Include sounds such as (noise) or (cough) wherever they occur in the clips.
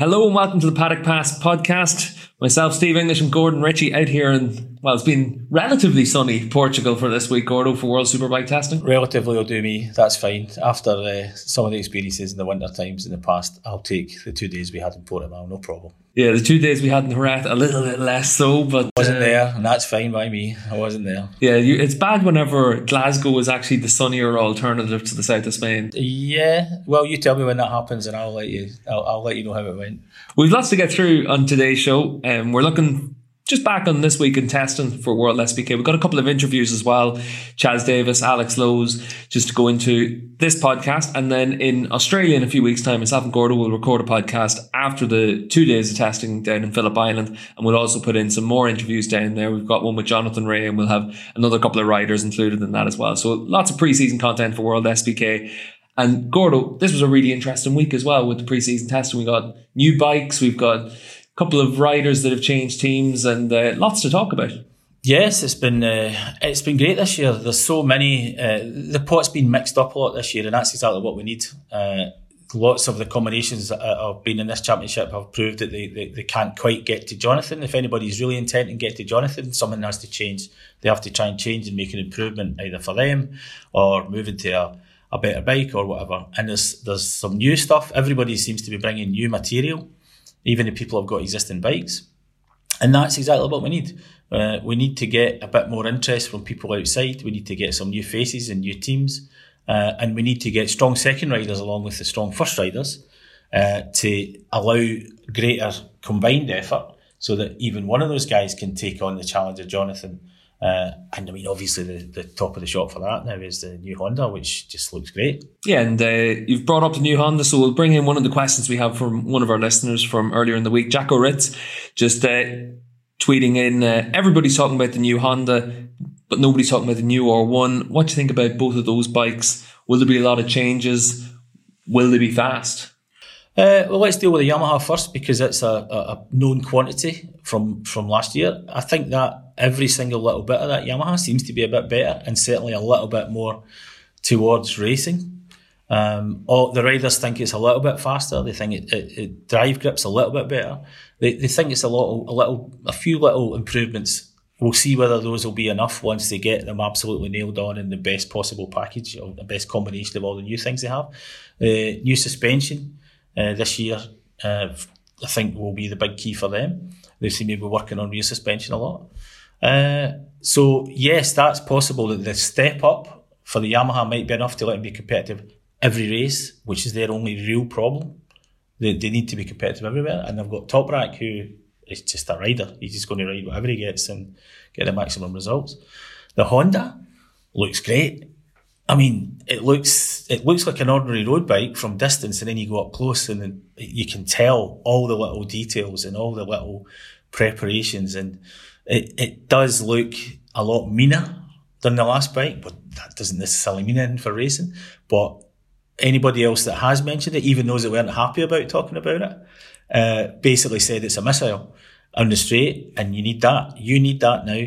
Hello and welcome to the Paddock Pass podcast. Myself, Steve English, and Gordon Ritchie out here in, well, it's been relatively sunny Portugal for this week, Gordo, for World Superbike testing. Relatively will do me, that's fine. After uh, some of the experiences in the winter times in the past, I'll take the two days we had in Portimao, no problem. Yeah, the two days we had in Jerez, a little bit less so, but. I wasn't uh, there, and that's fine by me. I wasn't there. Yeah, you, it's bad whenever Glasgow is actually the sunnier alternative to the south of Spain. Yeah, well, you tell me when that happens, and I'll let you. I'll, I'll let you know how it went. We've lots to get through on today's show, and um, we're looking just back on this week in testing for World SBK, we've got a couple of interviews as well. Chaz Davies, Alex Lowes, just to go into this podcast. And then in Australia in a few weeks' time, myself and Gordo will record a podcast after the two days of testing down in Phillip Island. And we'll also put in some more interviews down there. We've got one with Jonathan Rea and we'll have another couple of riders included in that as well. So lots of preseason content for World SBK. And Gordo, this was a really interesting week as well with the preseason testing. We got new bikes, we've got couple of riders that have changed teams, and uh, lots to talk about. Yes, it's been uh, it's been great this year. There's so many. Uh, the pot's been mixed up a lot this year, and that's exactly what we need. Uh, lots of the combinations that have been in this championship have proved that they, they, they can't quite get to Jonathan. If anybody's really intent and get to Jonathan, something has to change. They have to try and change and make an improvement either for them or move into a, a better bike or whatever. And there's there's some new stuff. Everybody seems to be bringing new material even if people have got existing bikes. And that's exactly what we need. Uh, we need to get a bit more interest from people outside. We need to get some new faces and new teams. Uh, and we need to get strong second riders along with the strong first riders uh, to allow greater combined effort so that even one of those guys can take on the challenge of Jonathan uh, and I mean, obviously, the, the top of the shop for that now is the new Honda, which just looks great. Yeah, and uh, you've brought up the new Honda, so we'll bring in one of the questions we have from one of our listeners from earlier in the week, Jacko Ritz, just uh, tweeting in uh, everybody's talking about the new Honda, but nobody's talking about the new R1. What do you think about both of those bikes? Will there be a lot of changes? Will they be fast? Uh, well, let's deal with the Yamaha first because it's a, a, known quantity from, from last year. I think that every single little bit of that Yamaha seems to be a bit better and certainly a little bit more towards racing. Um, all the riders think it's a little bit faster. They think it, it, it drive grips a little bit better. They, they think it's a little, a little, a few little improvements. We'll see whether those will be enough once they get them absolutely nailed on in the best possible package or the best combination of all the new things they have. Uh, new suspension uh, this year, uh, I think will be the big key for them. They seem to be working on rear suspension a lot. Uh, so yes, that's possible that the step up for the Yamaha might be enough to let them be competitive every race, which is their only real problem. They, they need to be competitive everywhere, and they've got Toprak who is just a rider. He's just going to ride whatever he gets and get the maximum results. The Honda looks great. I mean, it looks it looks like an ordinary road bike from distance, and then you go up close, and you can tell all the little details and all the little preparations, and it, it does look a lot meaner than the last bike, but that doesn't necessarily mean anything for racing. But anybody else that has mentioned it, even those that weren't happy about talking about it, uh, basically said it's a missile on the straight, and you need that. You need that now.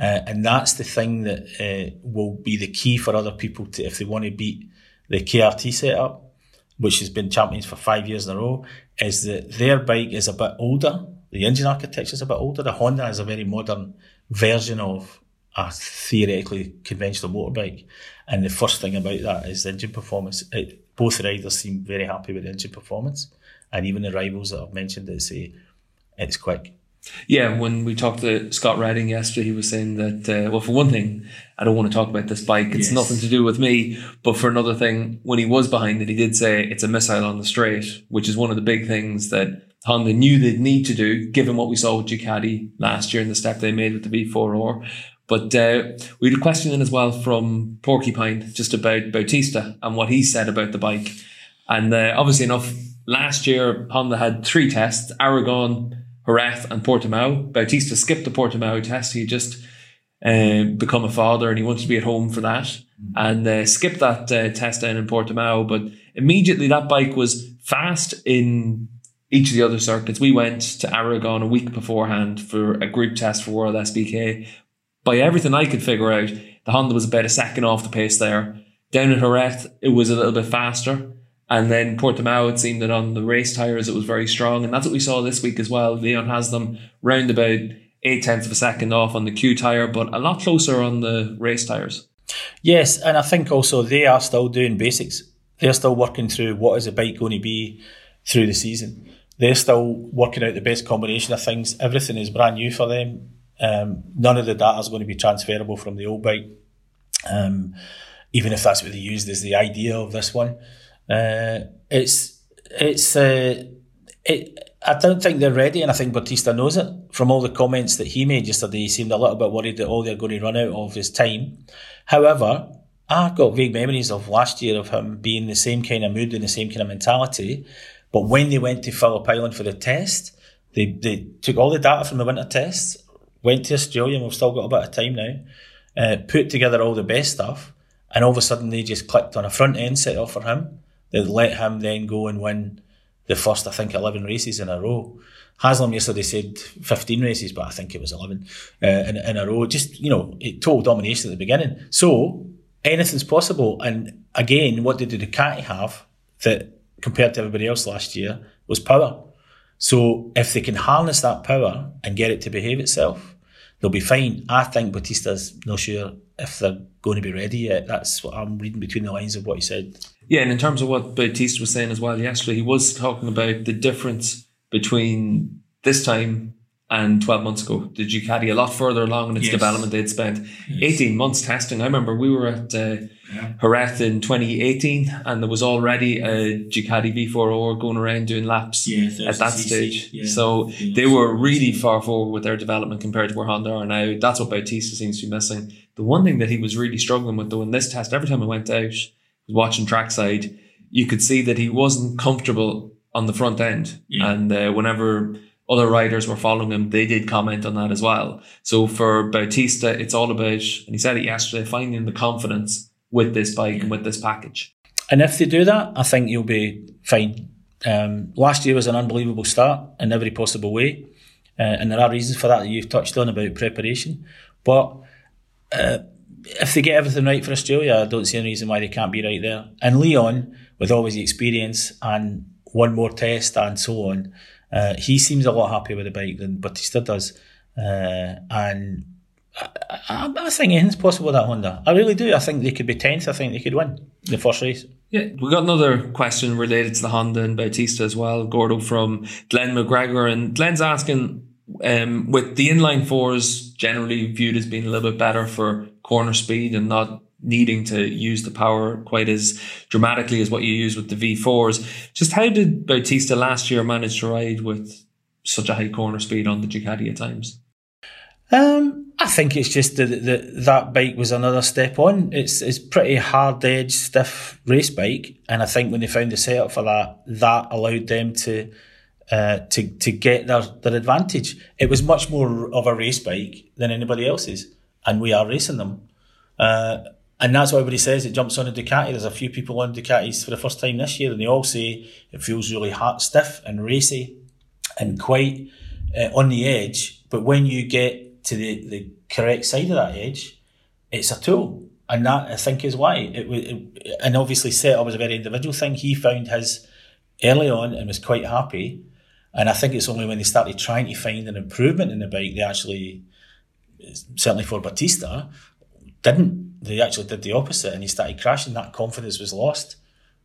Uh, and that's the thing that uh, will be the key for other people to, if they want to beat the KRT setup, which has been champions for five years in a row, is that their bike is a bit older. The engine architecture is a bit older. The Honda is a very modern version of a theoretically conventional motorbike. And the first thing about that is the engine performance. It, both riders seem very happy with the engine performance. And even the rivals that I've mentioned that say it's quick. Yeah, when we talked to Scott Redding yesterday, he was saying that, uh, well, for one thing, I don't want to talk about this bike. It's yes. nothing to do with me. But for another thing, when he was behind it, he did say it's a missile on the straight, which is one of the big things that Honda knew they'd need to do, given what we saw with Ducati last year and the step they made with the V4R. But uh, we had a question in as well from Porcupine just about Bautista and what he said about the bike. And uh, obviously enough, last year Honda had three tests, Aragon, Jerez and Portimao. Bautista skipped the Portimao test. He just uh, become a father and he wanted to be at home for that mm-hmm. and uh, skipped that uh, test down in Portimao. But immediately that bike was fast in each of the other circuits. We went to Aragon a week beforehand for a group test for World SBK. By everything I could figure out, the Honda was about a second off the pace there. Down at Jerez, it was a little bit faster. And then Portimao, it seemed that on the race tyres, it was very strong. And that's what we saw this week as well. Leon Haslam round about eight tenths of a second off on the Q tyre, but a lot closer on the race tyres. Yes, and I think also they are still doing basics. They're still working through what is a bike going to be through the season. They're still working out the best combination of things. Everything is brand new for them. Um, none of the data is going to be transferable from the old bike, um, even if that's what they used as the idea of this one. Uh, it's it's uh, it. I don't think they're ready, and I think Bautista knows it. From all the comments that he made yesterday, he seemed a little bit worried that all they're going to run out of his time. However, I've got vague memories of last year of him being the same kind of mood and the same kind of mentality. But when they went to Phillip Island for the test, they, they took all the data from the winter tests, went to Australia, and we've still got a bit of time now, uh, put together all the best stuff, and all of a sudden they just clicked on a front end set up for him. Let him then go and win the first, I think, 11 races in a row. Haslam yesterday said 15 races, but I think it was 11 uh, in, in a row. Just, you know, total domination at the beginning. So anything's possible. And again, what did the Ducati have that compared to everybody else last year was power. So if they can harness that power and get it to behave itself, they'll be fine. I think Bautista's not sure if they're going to be ready yet. That's what I'm reading between the lines of what he said. Yeah, and in terms of what Bautista was saying as well yesterday, he was talking about the difference between this time and 12 months ago. The Ducati a lot further along in its yes. development. They'd spent yes. 18 months testing. I remember we were at uh, yeah. Jerez in 2018 and there was already a Ducati V4R going around doing laps yeah, at that stage. Yeah. So they were really far forward with their development compared to where Honda are now. That's what Bautista seems to be missing. The one thing that he was really struggling with though in this test, every time I went out, watching trackside, you could see that he wasn't comfortable on the front end. And uh, whenever other riders were following him, they did comment on that as well. So for Bautista, it's all about, and he said it yesterday, finding the confidence with this bike and with this package. And if they do that, I think you'll be fine. Um, last year was an unbelievable start in every possible way. Uh, and there are reasons for that that you've touched on about preparation. But uh, if they get everything right for Australia, I don't see any reason why they can't be right there. And Leon, with all his experience and one more test and so on, uh, he seems a lot happier with the bike than Bautista does. Uh, and I, I, I, think anything's possible with that Honda. I really do. I think they could be 10th. I think they could win the first race. Yeah, we got another question related to the Honda and Bautista as well. Gordo from Glenn McGregor. And Glenn's asking um, with the inline fours generally viewed as being a little bit better for corner speed and not needing to use the power quite as dramatically as what you use with the V4s. Just how did Bautista last year manage to ride with such a high corner speed on the Ducati at times? Um, I think it's just that, that that bike was another step on. It's it's pretty hard edge, stiff race bike, and I think when they found the setup for that, that allowed them to uh, to to get their their advantage. It was much more of a race bike than anybody else's, and we are racing them. Uh, and that's what everybody says. It jumps on a Ducati. There's a few people on Ducatis for the first time this year, and they all say it feels really hot, stiff and racy, and quite uh, on the edge. But when you get to the, the correct side of that edge, it's a tool, and that I think is why it was. And obviously, set up as a very individual thing. He found his early on and was quite happy. And I think it's only when they started trying to find an improvement in the bike, they actually, certainly for Bautista, didn't. They actually did the opposite and he started crashing. That confidence was lost.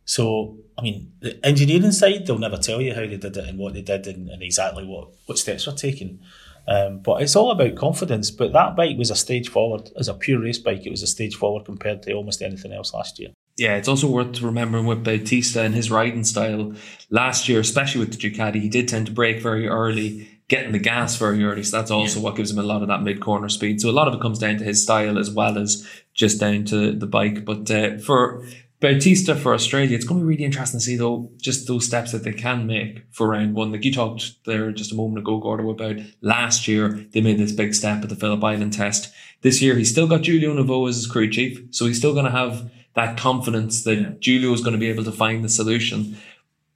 So, I mean, the engineering side, they'll never tell you how they did it and what they did and, and exactly what, what steps were taken. Um, but it's all about confidence. But that bike was a stage forward. As a pure race bike, it was a stage forward compared to almost anything else last year. Yeah, it's also worth remembering with Bautista and his riding style. Last year, especially with the Ducati, he did tend to brake very early getting the gas very early. So that's also yeah. what gives him a lot of that mid corner speed. So a lot of it comes down to his style as well as just down to the bike. But uh, for Bautista for Australia, it's going to be really interesting to see though just those steps that they can make for round one. Like you talked there just a moment ago, Gordo, about last year they made this big step at the Phillip Island test. This year he's still got Giulio Nava as his crew chief, so he's still going to have that confidence that yeah. Giulio is going to be able to find the solution.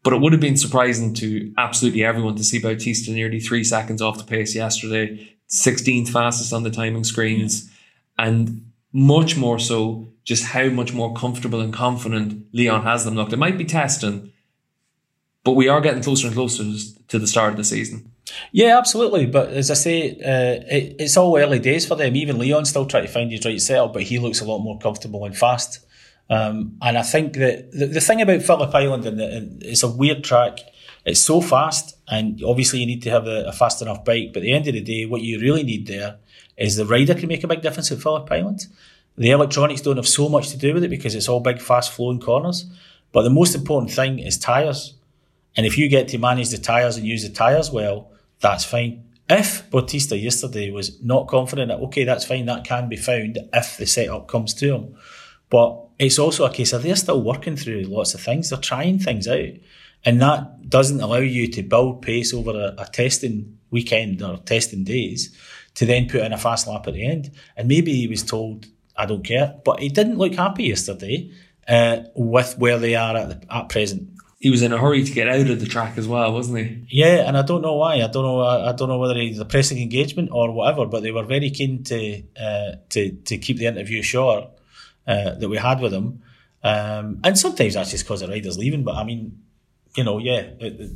But it would have been surprising to absolutely everyone to see Bautista nearly three seconds off the pace yesterday, 16th fastest on the timing screens. And much more so just how much more comfortable and confident Leon Haslam looked. It might be testing, but we are getting closer and closer to the start of the season. Yeah, absolutely. But as I say, uh, it, it's all early days for them. Even Leon's still trying to find his right setup, but he looks a lot more comfortable and fast. Um, and I think that the, the thing about Phillip Island, and, and it's a weird track, it's so fast, and obviously you need to have a, a, fast enough bike. But at the end of the day, what you really need there is the rider can make a big difference at Phillip Island. The electronics don't have so much to do with it because it's all big, fast flowing corners. But the most important thing is tyres. And if you get to manage the tyres and use the tyres well, that's fine. If Bautista yesterday was not confident that, okay, that's fine, that can be found if the setup comes to him. But it's also a case of they're still working through lots of things. They're trying things out. And that doesn't allow you to build pace over a, a testing weekend or testing days to then put in a fast lap at the end. And maybe he was told, I don't care. But he didn't look happy yesterday uh, with where they are at, the, at present he was in a hurry to get out of the track as well, wasn't he? Yeah, and I don't know why. I don't know. I don't know whether he's a pressing engagement or whatever. But they were very keen to uh, to to keep the interview short uh, that we had with him. Um, and sometimes that's just because the rider's leaving. But I mean, you know, yeah, it, it,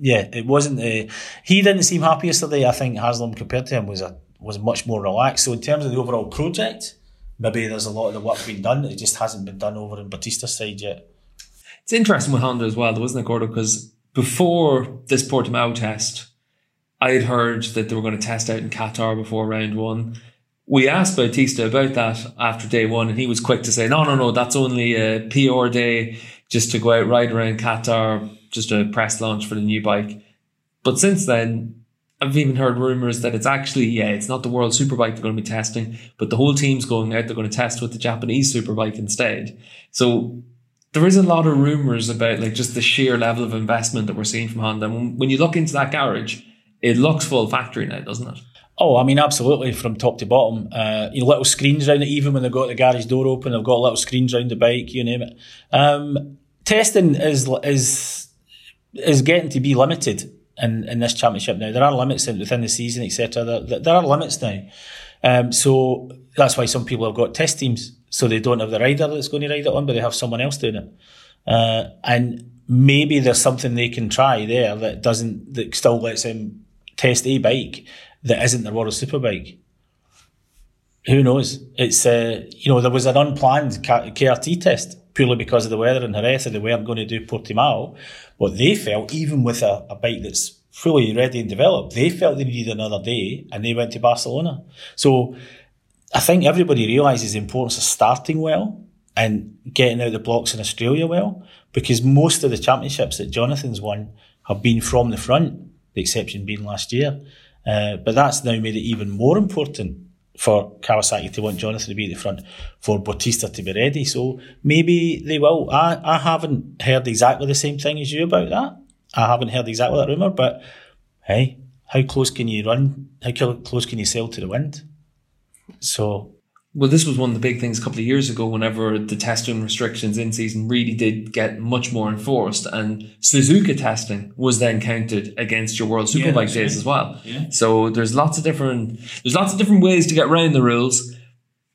yeah, it wasn't. Uh, he didn't seem happy yesterday. I think Haslam compared to him was a was much more relaxed. So in terms of the overall project, maybe there's a lot of the work being done. It just hasn't been done over in Bautista's side yet. It's interesting with Honda as well, though, wasn't it, Gordo? Because before this Portimao test, I had heard that they were going to test out in Qatar before round one. We asked Bautista about that after day one, and he was quick to say, no, no, no, that's only a PR day just to go out ride around Qatar, just a press launch for the new bike. But since then, I've even heard rumours that it's actually, yeah, it's not the World Superbike they're going to be testing, but the whole team's going out, they're going to test with the Japanese Superbike instead. So there is a lot of rumors about like just the sheer level of investment that we're seeing from Honda. When you look into that garage, it looks full factory now, doesn't it? Oh, I mean, absolutely, from top to bottom. Uh, you know, little screens around it, even when they've got the garage door open, they've got little screens around the bike, you name it. Um, testing is is is getting to be limited in, in this championship now. There are limits within the season, etc. There, there, are limits now. Um, so that's why some people have got test teams so they don't have the rider that's going to ride it on, but they have someone else doing it. Uh, and maybe there's something they can try there that doesn't, that still lets them test a bike that isn't the World Superbike. Who knows? It's, uh, you know, there was an unplanned KRT test purely because of the weather in Jerez and they weren't going to do Portimao. But they felt, even with a, a bike that's fully ready and developed, they felt they needed another day and they went to Barcelona. So I think everybody realises the importance of starting well and getting out the blocks in Australia well, because most of the championships that Jonathan's won have been from the front, the exception being last year. Uh, but that's now made it even more important for Kawasaki to want Jonathan to be at the front, for Bautista to be ready. So maybe they will. I, I haven't heard exactly the same thing as you about that. I haven't heard exactly that rumour, but hey, how close can you run? How close can you sail to the wind? So well, this was one of the big things a couple of years ago whenever the testing restrictions in season really did get much more enforced and Suzuka testing was then counted against your World Superbike yeah, days right. as well. Yeah. So there's lots of different there's lots of different ways to get around the rules,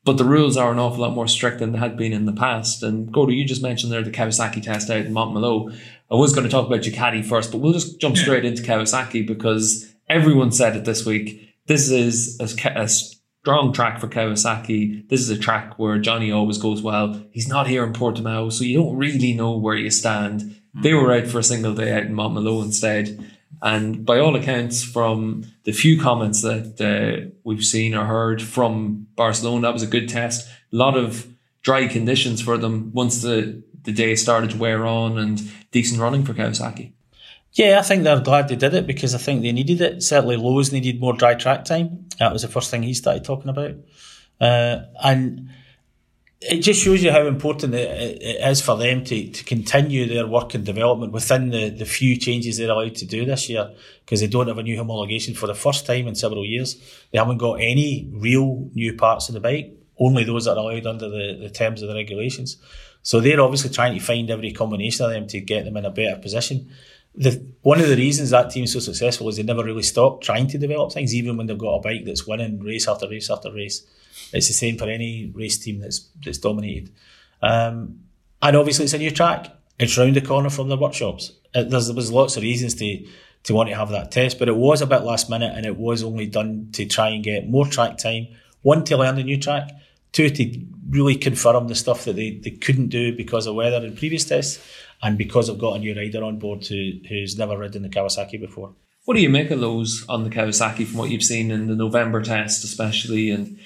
but the rules are an awful lot more strict than they had been in the past. And Gordo, you just mentioned there the Kawasaki test out in Montmello. I was going to talk about Ducati first, but we'll just jump straight into Kawasaki because everyone said it this week. This is a, a strong track for Kawasaki. This is a track where Johnny always goes well. He's not here in Portimao, so you don't really know where you stand. Mm-hmm. They were out for a single day out in Montmello instead. And by all accounts, from the few comments that uh, we've seen or heard from Barcelona, that was a good test. A lot of dry conditions for them once the, the day started to wear on and decent running for Kawasaki. Yeah, I think they're glad they did it because I think they needed it. Certainly, Lowes needed more dry track time. That was the first thing he started talking about, uh, and it just shows you how important it, it is for them to, to continue their work and development within the, the few changes they're allowed to do this year because they don't have a new homologation for the first time in several years. They haven't got any real new parts of the bike, only those that are allowed under the, the terms of the regulations. So they're obviously trying to find every combination of them to get them in a better position. The one of the reasons that team's so successful is they never really stop trying to develop things, even when they've got a bike that's winning race after race after race. It's the same for any race team that's that's dominated. Um, and obviously, it's a new track. It's round the corner from the workshops. It, there was lots of reasons to to want to have that test, but it was a bit last minute, and it was only done to try and get more track time. One to learn the new track, two to really confirm the stuff that they, they couldn't do because of weather in previous tests, and because I've got a new rider on board who, who's never ridden the Kawasaki before. What do you make of those on the Kawasaki from what you've seen in the November test, especially, and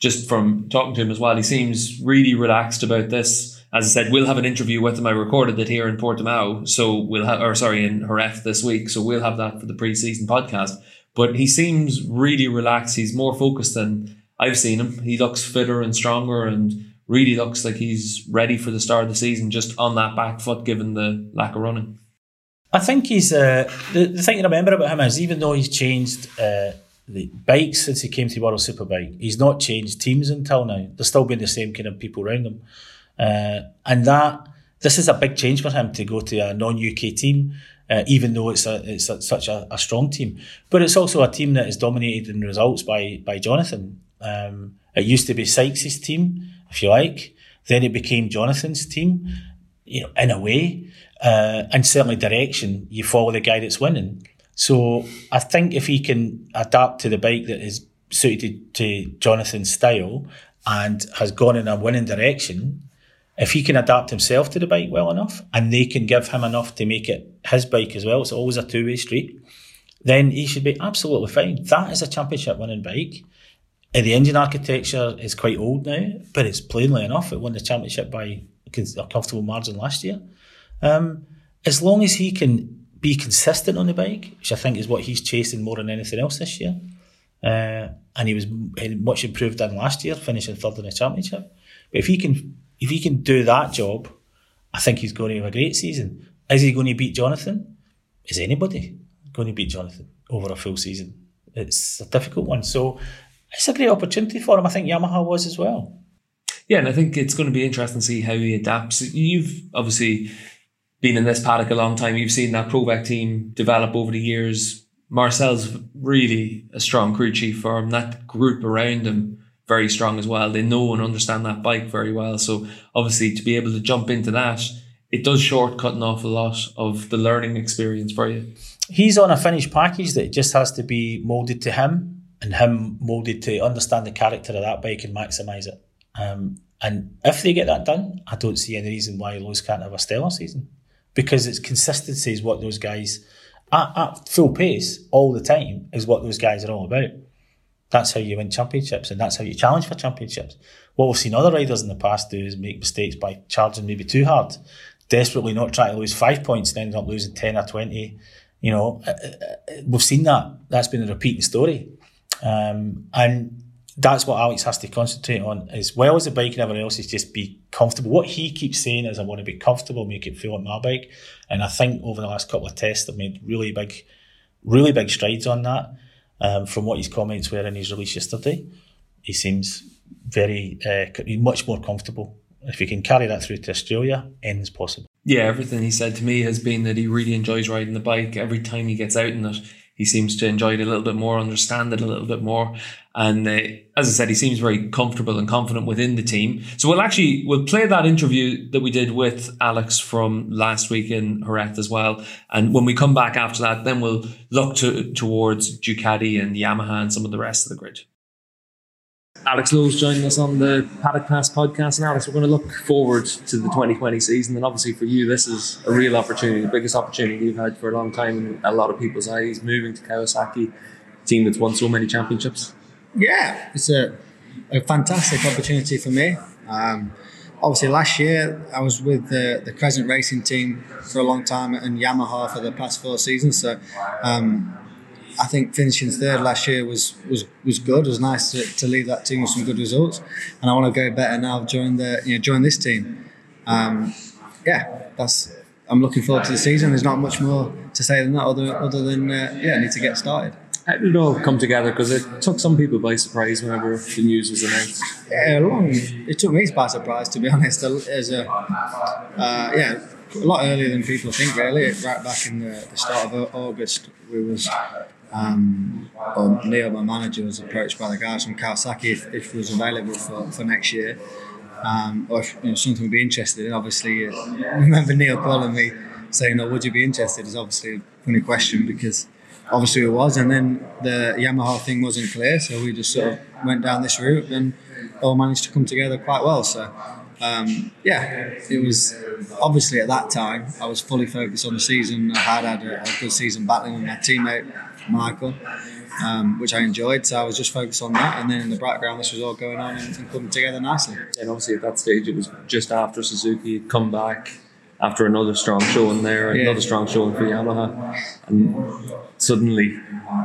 just from talking to him as well? He seems really relaxed about this. As I said, we'll have an interview with him. I recorded it here in Portimao, so we'll have, or sorry, in Jerez this week, so we'll have that for the pre-season podcast. But he seems really relaxed. He's more focused than I've seen him. He looks fitter and stronger and really looks like he's ready for the start of the season, just on that back foot, given the lack of running. I think he's uh, the, the thing to remember about him is even though he's changed uh, the bikes since he came to World Superbike, he's not changed teams until now. There's still been the same kind of people around him, uh, and that this is a big change for him to go to a non-UK team. Uh, even though it's a, it's a, such a, a, strong team, but it's also a team that is dominated in results by by Jonathan. Um, it used to be Sykes's team if you like. Then it became Jonathan's team, you know, in a way, uh, and certainly direction. You follow the guy that's winning. So I think if he can adapt to the bike that is suited to Jonathan's style and has gone in a winning direction, if he can adapt himself to the bike well enough and they can give him enough to make it his bike as well, it's always a two way street, then he should be absolutely fine. That is a championship winning bike. The engine architecture is quite old now, but it's plainly enough. It won the championship by a comfortable margin last year. Um, as long as he can be consistent on the bike, which I think is what he's chasing more than anything else this year, uh, and he was much improved than last year, finishing third in the championship. But if he can, if he can do that job, I think he's going to have a great season. Is he going to beat Jonathan? Is anybody going to beat Jonathan over a full season? It's a difficult one. So it's a great opportunity for him. I think Yamaha was as well. Yeah, and I think it's going to be interesting to see how he adapts. You've obviously been in this paddock a long time. You've seen that Provec team develop over the years. Marcel's really a strong crew chief for him. That group around him very strong as well. They know and understand that bike very well. So obviously to be able to jump into that, it does shortcut an awful lot of the learning experience for you. He's on a finished package that just has to be molded to him and him molded to understand the character of that bike and maximise it. Um, and if they get that done, I don't see any reason why Lowes can't have a stellar season because it's consistency is what those guys at, at full pace all the time is what those guys are all about. That's how you win championships and that's how you challenge for championships. What we've seen other riders in the past do is make mistakes by charging maybe too hard, desperately not trying to lose five points and end up losing 10 or 20. You know, uh, uh, uh, we've seen that. That's been a repeating story. Um, and that's what Alex has to concentrate on as well as the bike and everything else is just be comfortable. What he keeps saying is I want to be comfortable, make it feel like my bike. And I think over the last couple of tests I've made really big really big strides on that. Um, from what his comments were in his release yesterday. He seems very uh, much more comfortable. If he can carry that through to Australia, anything's possible. Yeah, everything he said to me has been that he really enjoys riding the bike. Every time he gets out in it, he seems to enjoy it a little bit more, understand it a little bit more. And uh, as I said, he seems very comfortable and confident within the team. So we'll actually, we'll play that interview that we did with Alex from last week in Jerez as well. And when we come back after that, then we'll look to, towards Ducati and Yamaha and some of the rest of the grid. Alex Lowes joining us on the Paddock Pass podcast. And Alex, we're going to look forward to the 2020 season. And obviously, for you, this is a real opportunity, the biggest opportunity you've had for a long time in a lot of people's eyes, moving to Kawasaki, team that's won so many championships. Yeah, it's a, a fantastic opportunity for me. Um, obviously, last year I was with the, the Crescent Racing team for a long time and Yamaha for the past four seasons. So, um, I think finishing third last year was was was good. It was nice to, to leave that team with some good results, and I want to go better now. Join the you know join this team. Um, yeah, that's. I'm looking forward to the season. There's not much more to say than that, other other than uh, yeah, I need to get started. How did it all come together? Because it took some people by surprise whenever the news was announced. Yeah, long. It took me by surprise, to be honest. As a uh, yeah, a lot earlier than people think. Really, right back in the, the start of August, we was. Um, Neil, my manager, was approached by the guys from Kawasaki if, if it was available for, for next year, um, or if you know, something we'd be interested in. Obviously, uh, I (laughs) remember Neil calling me saying, "Oh, would you be interested?" Is obviously a funny question because obviously it was, and then the Yamaha thing wasn't clear, so we just sort of went down this route and all managed to come together quite well. So. Um, yeah, it was obviously at that time I was fully focused on the season. I had had a, a good season battling with my teammate Michael, um, which I enjoyed. So I was just focused on that, and then in the background, this was all going on and, and coming together nicely. And obviously, at that stage, it was just after Suzuka had come back after another strong showing there, yeah. another strong showing for Yamaha, and suddenly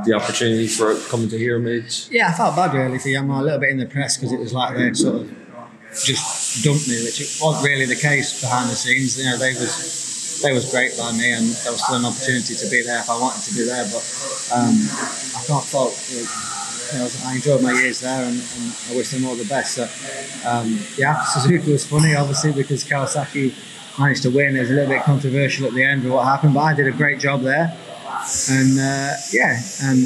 the opportunity for coming to here made. Yeah, I felt bad really for Yamaha a little bit in the press because it was like they'd sort of just dumped me, which it wasn't really the case behind the scenes. You know, they was they was great by me, and there was still an opportunity to be there if I wanted to be there. But um, I can't fault. You know, I enjoyed my years there, and, and, I wish them all the best. So, um, yeah, (laughs) Suzuka was funny, obviously, because Kawasaki managed to win. It was a little bit controversial at the end of what happened, but I did a great job there. And uh, yeah, and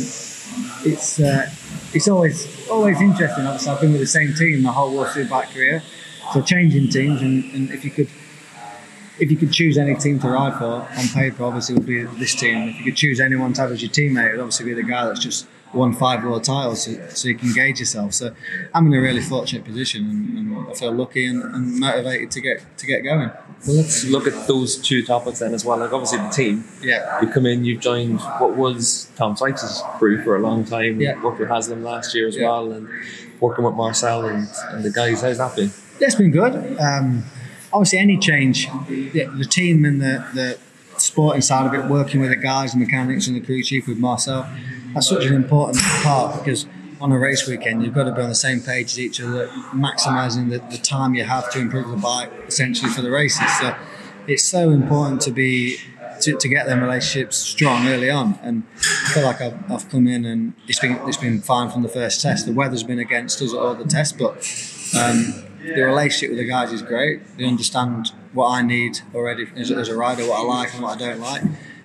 it's uh, it's always always interesting. Obviously, I've been with the same team my whole World Superbike career, so changing teams, and, and if you could if you could choose any team to ride for on paper, obviously it would be this team. If you could choose anyone to have as your teammate, it would obviously be the guy that's just won five world titles, so, so you can gauge yourself. So I'm in a really fortunate position, and, and I feel lucky and, and, motivated to get to get going. Well, let's look at those two topics then as well. Like obviously the team. Yeah. You come in, you've joined what was Tom Sykes' crew for a long time. Yeah. Worked with Haslam last year as yeah. well, and working with Marcel and, and the guys. How's that been? Yeah, it's been good. Um, obviously, any change, the, the team and the, the sporting side of it, working with the guys, the mechanics, and the crew chief with Marcel, that's such an important part because on a race weekend, you've got to be on the same page as each other, maximising the, the time you have to improve the bike essentially for the races. So it's so important to be to, to get them relationships strong early on. And I feel like I've, I've come in and it's been it's been fine from the first test. The weather's been against us at all the tests, but um, the relationship with the guys is great. They understand what I need already as, as a rider, what I like and what I don't like,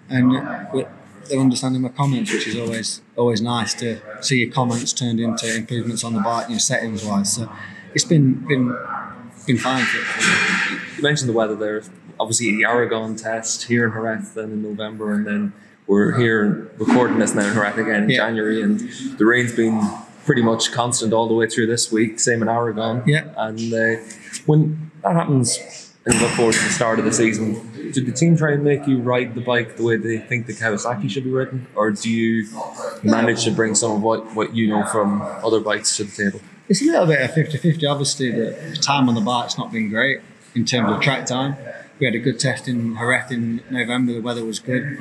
and they're understanding my comments, which is always always nice to see your comments turned into improvements on the bike, you know, settings wise. So it's been been been fine. For, you mentioned the weather there. Obviously, the Aragon test here in Jerez then in November, and then we're here recording this now in Jerez again in yeah. January, and the rain's been pretty much constant all the way through this week. Same in Aragon. Yeah. And uh, when that happens and look forward to the start of the season. Did the team try and make you ride the bike the way they think the Kawasaki should be ridden, or do you manage to bring some of what, what you know from other bikes to the table? It's a little bit of 50 50. Obviously, the time on the bike's not been great in terms of track time. We had a good test in Jerez in November, the weather was good.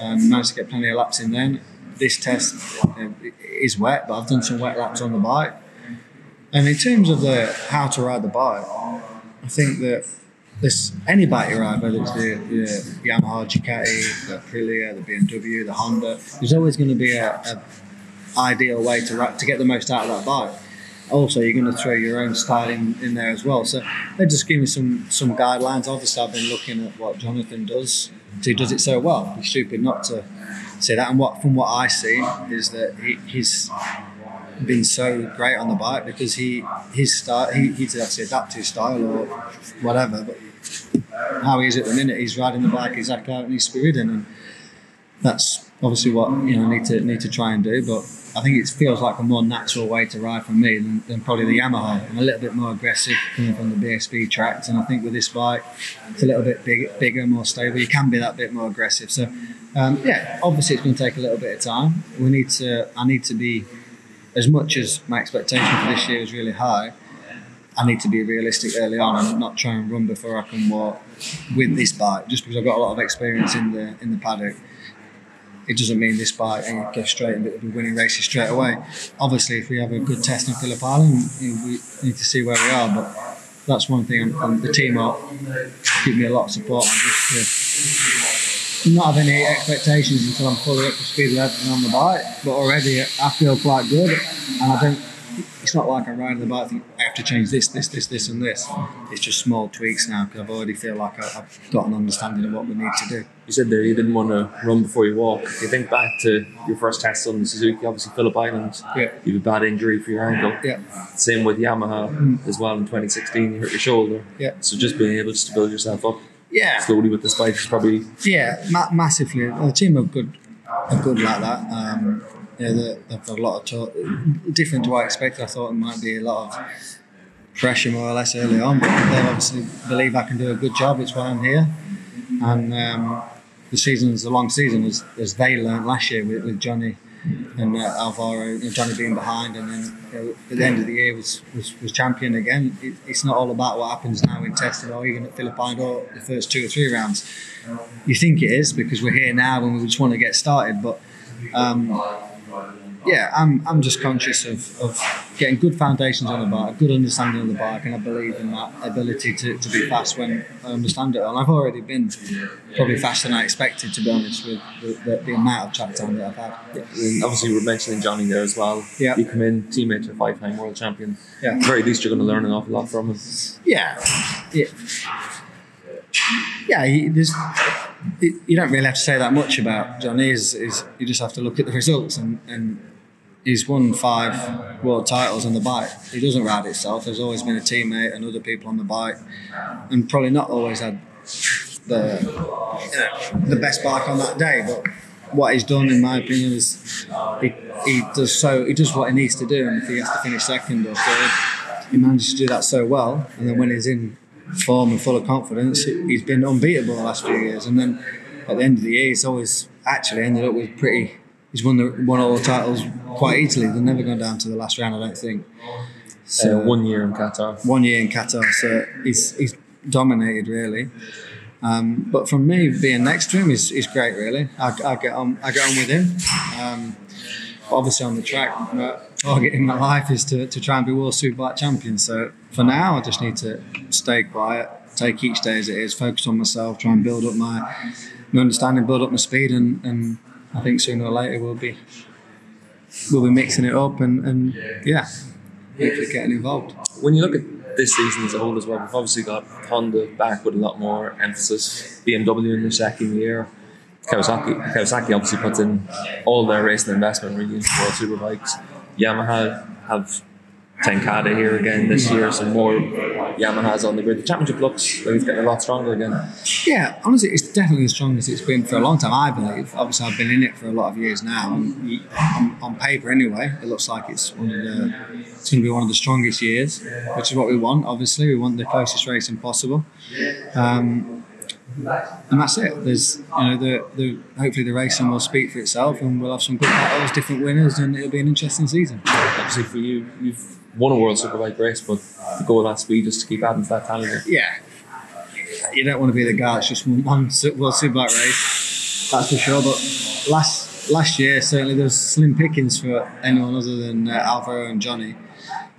Um, managed to get plenty of laps in then. This test uh, is wet, but I've done some wet laps on the bike. And in terms of the how to ride the bike, I think that this any bike you ride, whether it's the, the Yamaha, Ducati, the Aprilia, the BMW, the Honda, there's always going to be a, a ideal way to to get the most out of that bike. Also, you're going to throw your own style in, in there as well. So they just give me some some guidelines. Obviously, I've been looking at what Jonathan does. He does it so well. He's stupid not to say that. And what from what I see is that he, he's been so great on the bike because he his style he, he to adapt to his style or whatever. But how he is at the minute. He's riding the bike exactly how it needs to be ridden, and that's obviously what you know need to need to try and do. But I think it feels like a more natural way to ride for me than, than probably the Yamaha. I'm a little bit more aggressive coming from the BSB tracks, and I think with this bike, it's a little bit big, bigger, more stable. You can be that bit more aggressive. So, um, yeah, obviously it's going to take a little bit of time. We need to. I need to be as much as my expectation for this year is really high. I need to be realistic early on and not try and run before I can walk with this bike. Just because I've got a lot of experience in the in the paddock, it doesn't mean this bike ain't go straight and it'll be winning races straight away. Obviously, if we have a good test in Phillip Island, we need to see where we are. But that's one thing. I'm, I'm, the team are give me a lot of support and just to not have any expectations until I'm fully up to speed with everything on the bike. But already I feel quite good, and I don't. It's not like I'm riding the bike to change this, this, this, this, and this. It's just small tweaks now because I've already feel like I've got an understanding of what we need to do. You said there you didn't want to run before you walk. If you think back to your first test on the Suzuki, obviously Phillip Island, Yeah. you have a bad injury for your ankle. Yeah. Same with Yamaha as well in 2016, you hurt your shoulder. Yeah. So just being able just to build yourself up Yeah. slowly with this bike is probably Yeah, ma- massively. The team are good, are good like that. Um, yeah, they- they've got a lot of talk. Different to what I expected. I thought it might be a lot of pressure more or less early on, but they obviously believe I can do a good job. It's why I'm here. And um, the season is a long season, as, as they learned last year with, with Johnny and uh, Alvaro, you know, Johnny being behind, and then you know, at the end of the year was was, was champion again. It, it's not all about what happens now in testing or even at Philippine or the first two or three rounds. You think it is because we're here now and we just want to get started, but. Um, yeah, I'm, I'm just conscious of, of getting good foundations on the bike, a good understanding of the bike, and I believe in that ability to, to be fast when I understand it. And I've already been probably faster than I expected, to be honest, with the, the, the amount of track time that I've had. And obviously, we're mentioning Johnny there as well. Yeah. You come in, teammate to a five time world champion. Yeah. At the very least, you're going to learn an awful lot from him. Yeah, yeah, yeah. He, there's, you don't really have to say that much about Johnny. Is is you just have to look at the results and and he's won five world titles on the bike. He doesn't ride itself. There's always been a teammate and other people on the bike, and probably not always had the you know, the best bike on that day. But what he's done, in my opinion, is he, he does so he does what he needs to do, and if he has to finish second or third, he manages to do that so well. And then when he's in form and full of confidence, he's been unbeatable the last few years. And then at the end of the year, he's always actually ended up with pretty. He's won the won all the titles quite easily. They've never gone down to the last round, I don't think. So, uh, one year in Qatar. one year in Qatar, so he's he's dominated really. Um, but from me being next to him is, is great really. I, I get on I get on with him. Um, obviously on the track, my target in my life is to, to try and be world superbike champion. So for now, I just need to stay quiet, take each day as it is, focus on myself, try and build up my, my understanding, build up my speed, and, and I think sooner or later we'll be we'll be mixing it up and, and yeah, hopefully getting involved. When you look at this season as a whole as well, we've obviously got Honda back with a lot more emphasis. BMW in their second year. Kawasaki, Kawasaki obviously puts in all their racing investment really into World Superbikes. Yamaha have Ten Kate here again this year, some more Yamahas on the grid. The championship looks like it's getting a lot stronger again. Yeah, honestly, it's definitely the strongest it's been for a long time. I believe. Obviously, I've been in it for a lot of years now, and on, on paper, anyway, it looks like it's one of the. It's going to be one of the strongest years, which is what we want. Obviously, we want the closest racing possible, um, and that's it. There's, you know, the, the hopefully the racing will speak for itself, and we'll have some good battles, different winners, and it'll be an interesting season. Obviously, for you, you've won a World Superbike race, but the goal has to be just to keep adding to that talent. Yeah. You don't want to be the guy that's just won one World Superbike race, that's for sure. But last last year, certainly there was slim pickings for anyone other than uh, Alvaro and Johnny.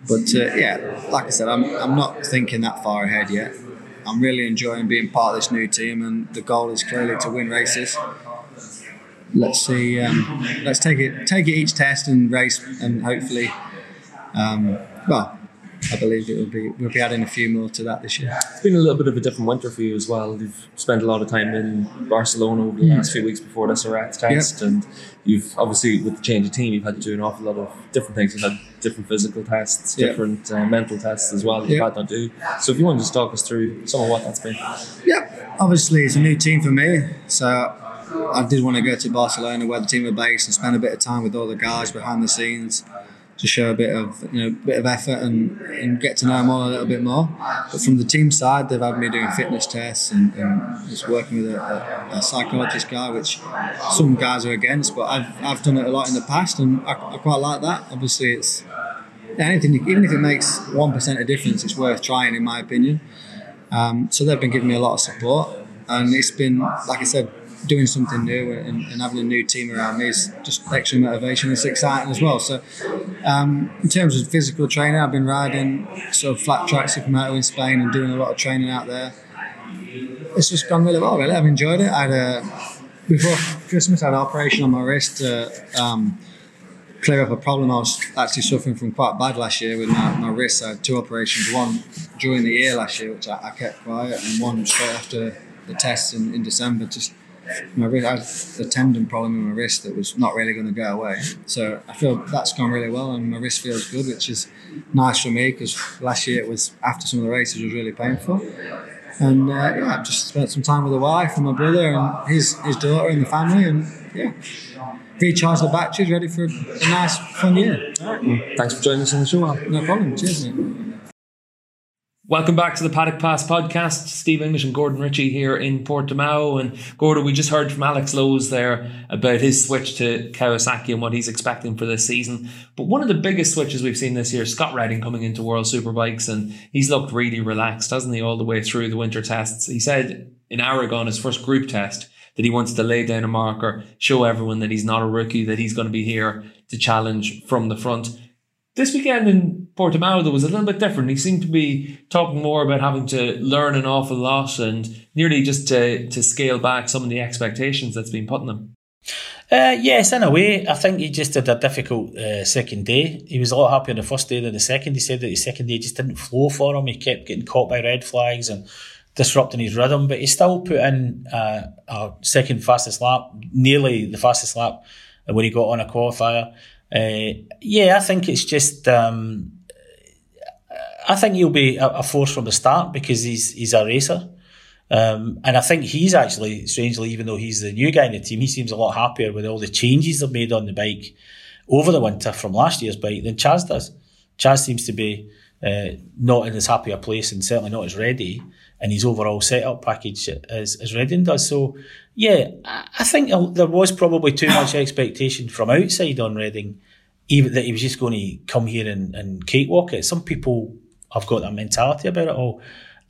But uh, yeah, like I said, I'm, I'm not thinking that far ahead yet. I'm really enjoying being part of this new team, and the goal is clearly to win races. Let's see. Um, let's take it take it each test and race, and hopefully, um, well, I believe it will be. We'll be adding a few more to that this year. It's been a little bit of a different winter for you as well. You've spent a lot of time in Barcelona over the last few weeks before the Surratt test, and you've obviously with the change of team, you've had to do an awful lot of different things. You've had different physical tests, Yeah. different uh, mental tests as well. that You've Yeah. had to do. So if you want to just talk us through some of what that's been. Yep. Obviously, it's a new team for me, so I did want to go to Barcelona where the team are based and spend a bit of time with all the guys behind the scenes to show a bit of you know bit of effort and, and get to know them all a little bit more. But from the team side, they've had me doing fitness tests and, and just working with a, a, a psychologist guy, which some guys are against, but I've, I've done it a lot in the past and I, I quite like that. Obviously, it's anything, even if it makes one percent a difference, it's worth trying, in my opinion. Um, so they've been giving me a lot of support, and it's been, like I said, doing something new and, and having a new team around me is just extra motivation. It's exciting as well. So, um, in terms of physical training, I've been riding sort of flat track supermoto in Spain and doing a lot of training out there. It's just gone really well. Really, I've enjoyed it. I had a before Christmas, I had an operation on my wrist. to um, clear up a problem I was actually suffering from quite bad last year with my, my wrist. I had two operations, one during the year last year, which I, I kept quiet, and one straight after the test in, in December. Just my wrist, I had a tendon problem in my wrist that was not really going to go away. So I feel that's gone really well, and my wrist feels good, which is nice for me because last year it was after some of the races was really painful. And uh, yeah, I've just spent some time with the wife and my brother and his his daughter and the family, and yeah, recharge the batteries, ready for a nice fun year. Thanks for joining us on the show. Al. No problem. Cheers, mate. Welcome back to the Paddock Pass podcast. Steve English and Gordon Ritchie here in Portimao. And Gordon, we just heard from Alex Lowes there about his switch to Kawasaki and what he's expecting for this season. But one of the biggest switches we've seen this year, Scott Redding coming into World Superbikes, and he's looked really relaxed, hasn't he, all the way through the winter tests. He said in Aragon, his first group test, that he wants to lay down a marker, show everyone that he's not a rookie, that he's going to be here to challenge from the front. This weekend in Portimao, though, was a little bit different. He seemed to be talking more about having to learn an awful lot and nearly just to, to scale back some of the expectations that's been put on him. Uh, yes, in a way. I think he just had a difficult uh, second day. He was a lot happier the first day than the second. He said that the second day just didn't flow for him. He kept getting caught by red flags and disrupting his rhythm, but he still put in uh, a second fastest lap, nearly the fastest lap when he got on a qualifier. Uh, yeah, I think it's just. Um, I think he'll be a, force from the start because he's he's a racer, um, and I think he's actually strangely, even though he's the new guy in the team, he seems a lot happier with all the changes they've made on the bike over the winter from last year's bike than Chaz does. Chaz seems to be uh, not in as happy a place and certainly not as ready and his overall setup package as, as Redding does. So, yeah, I think there was probably too much expectation from outside on Redding, even that he was just going to come here and, and cakewalk it. Some people have got that mentality about it all.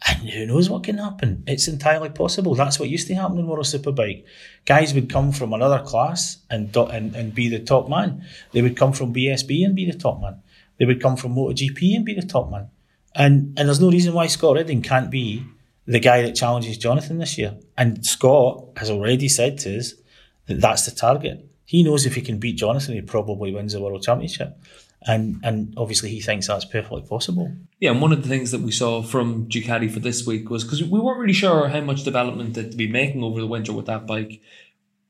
And who knows what can happen? It's entirely possible. That's what used to happen in World Superbike. Guys would come from another class and, and and be the top man. They would come from BSB and be the top man. They would come from MotoGP and be the top man. And and there's no reason why Scott Redding can't be the guy that challenges Jonathan this year. And Scott has already said to us that that's the target. He knows if he can beat Jonathan, he probably wins the World Championship. And and obviously he thinks that's perfectly possible. Yeah, and one of the things that we saw from Ducati for this week was because we weren't really sure how much development they'd be making over the winter with that bike.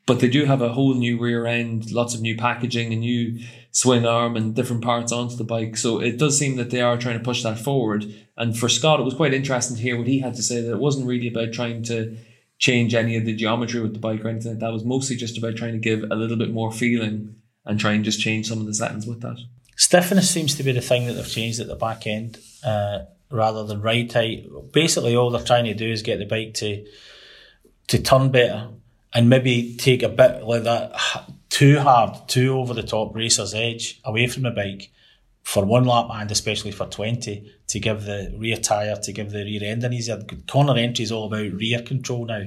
But they do have a whole new rear end, lots of new packaging, a new swing arm, and different parts onto the bike. So it does seem that they are trying to push that forward. And for Scott, it was quite interesting to hear what he had to say that it wasn't really about trying to change any of the geometry with the bike or anything that. Was mostly just about trying to give a little bit more feeling and try and just change some of the settings with that. Stiffness seems to be the thing that they've changed at the back end uh, rather than ride height. Basically, all they're trying to do is get the bike to to turn better and maybe take a bit like that too hard, too over the top racer's edge away from the bike for one lap and especially for 20 to give the rear tyre, to give the rear end an easier. Corner entry is all about rear control now.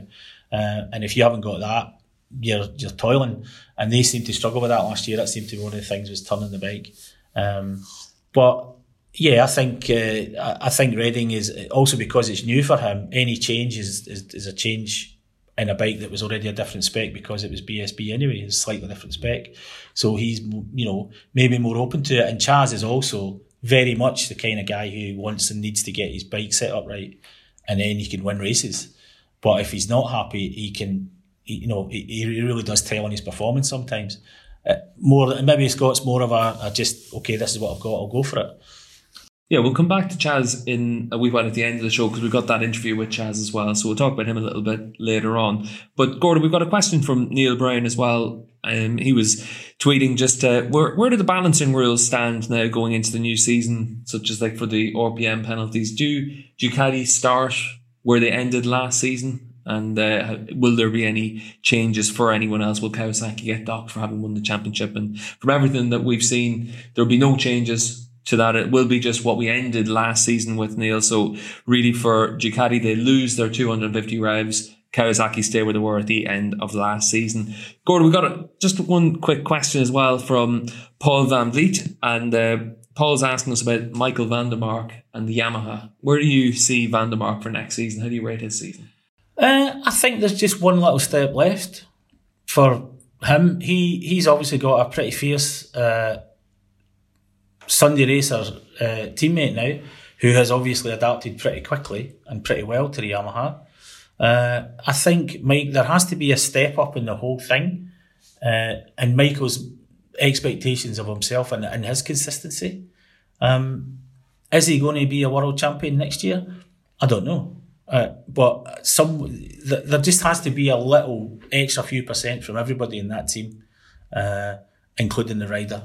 Uh, and if you haven't got that, you're you're toiling. And they seemed to struggle with that last year. That seemed to be one of the things was turning the bike. Um, but yeah, I think uh, I think Redding is also because it's new for him. Any change is, is, is a change in a bike that was already a different spec because it was BSB anyway, it's slightly different spec. So he's, you know, maybe more open to it. And Chaz is also very much the kind of guy who wants and needs to get his bike set up right and then he can win races. But if he's not happy, he can, he, you know, he, he really does tell on his performance sometimes. Uh, more, maybe Scott's more of a, a just, okay, this is what I've got, I'll go for it. Yeah, we'll come back to Chaz in a wee while at the end of the show because we've got that interview with Chaz as well. So we'll talk about him a little bit later on. But Gordon, we've got a question from Neil Brown as well. Um, he was tweeting just uh, where where do the balancing rules stand now going into the new season, such as like for the RPM penalties? Do Ducati start where they ended last season? And uh, will there be any changes for anyone else? Will Kawasaki get docked for having won the championship? And from everything that we've seen, there'll be no changes to that. It will be just what we ended last season with Neil. So really for Ducati, they lose their 250 revs. Kawasaki stay where they were at the end of last season. Gordon, we got a, just one quick question as well from Paul Van Vliet. And uh, Paul's asking us about Michael van der Mark and the Yamaha. Where do you see van der Mark for next season? How do you rate his season? Uh, I think there's just one little step left for him, he he's obviously got a pretty fierce uh, Sunday Racer uh, teammate now, who has obviously adapted pretty quickly and pretty well to the Yamaha. Uh, I think Mike, there has to be a step up in the whole thing, uh, and Michael's expectations of himself and, and his consistency. Um, is he going to be a world champion next year? I don't know. Uh, but some th- there just has to be a little extra few percent from everybody in that team, uh, including the rider.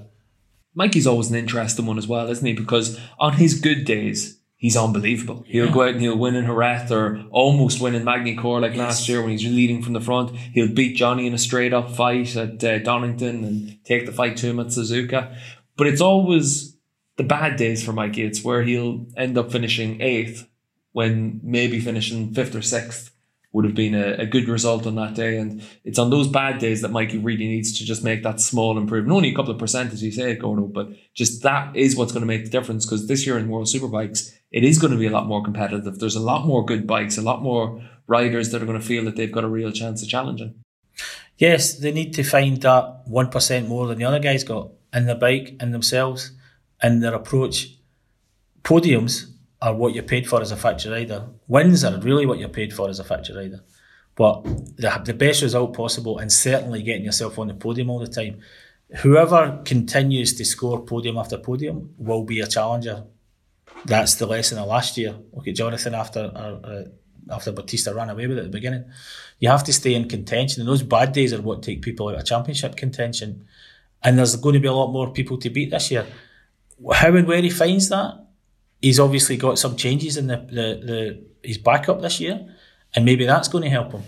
Mikey's always an interesting one as well, isn't he? Because on his good days, he's unbelievable. He'll yeah. go out and he'll win in Jerez or almost win in Magny-Cours like yes. last year when he's leading from the front. He'll beat Johnny in a straight up fight at uh, Donington and take the fight to him at Suzuka. But it's always the bad days for Mikey. It's where he'll end up finishing eighth when maybe finishing fifth or sixth would have been a, a, good result on that day. And it's on those bad days that Mikey really needs to just make that small improvement. Only a couple of percent, as you say, Gordo, but just that is what's going to make the difference because this year in World Superbikes, it is going to be a lot more competitive. There's a lot more good bikes, a lot more riders that are going to feel that they've got a real chance of challenging. Yes, they need to find that 1% more than the other guys got in their bike and themselves and their approach. Podiums are what you're paid for as a factory rider. Wins are really what you're paid for as a factory rider. But the, the best result possible and certainly getting yourself on the podium all the time. Whoever continues to score podium after podium will be a challenger. That's the lesson of last year. Look at Jonathan after uh, uh, after Bautista ran away with it at the beginning. You have to stay in contention, and those bad days are what take people out of championship contention. And there's going to be a lot more people to beat this year. How and where he finds that he's obviously got some changes in the, the, the his backup this year, and maybe that's going to help him.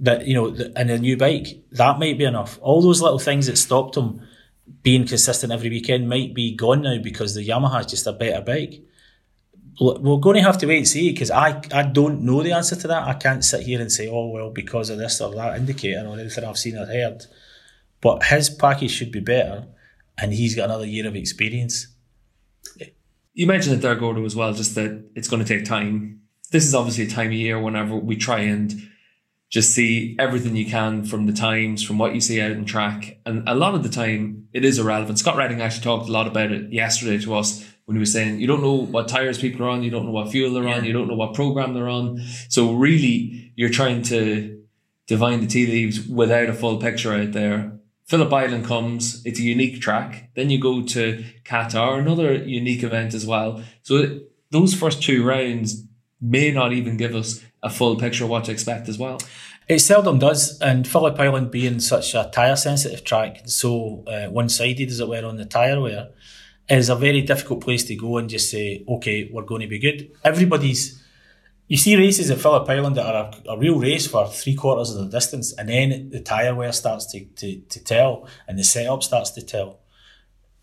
That you know, the, and a new bike that might be enough. All those little things that stopped him being consistent every weekend might be gone now because the Yamaha is just a better bike. We're going to have to wait and see because I, I don't know the answer to that. I can't sit here and say, oh, well, because of this or that indicator or anything I've seen or heard. But his package should be better and he's got another year of experience you mentioned it there, Gordo, as well, just that it's going to take time. This is obviously a time of year whenever we try and just see everything you can from the times, from what you see out in track. And a lot of the time, it is irrelevant. Scott Redding actually talked a lot about it yesterday to us when he was saying, you don't know what tires people are on, you don't know what fuel they're yeah. on, you don't know what program they're on. So really, you're trying to divine the tea leaves without a full picture out there. Phillip Island comes, it's a unique track. Then you go to Qatar, another unique event as well. So those first two rounds may not even give us a full picture of what to expect as well. It seldom does, and Phillip Island being such a tyre sensitive track, so uh, one sided as it were on the tyre wear, is a very difficult place to go and just say, okay, we're going to be good. Everybody's you see races at Phillip Island that are a, a, real race for three quarters of the distance, and then the tyre wear starts to, to, to tell, and the setup starts to tell.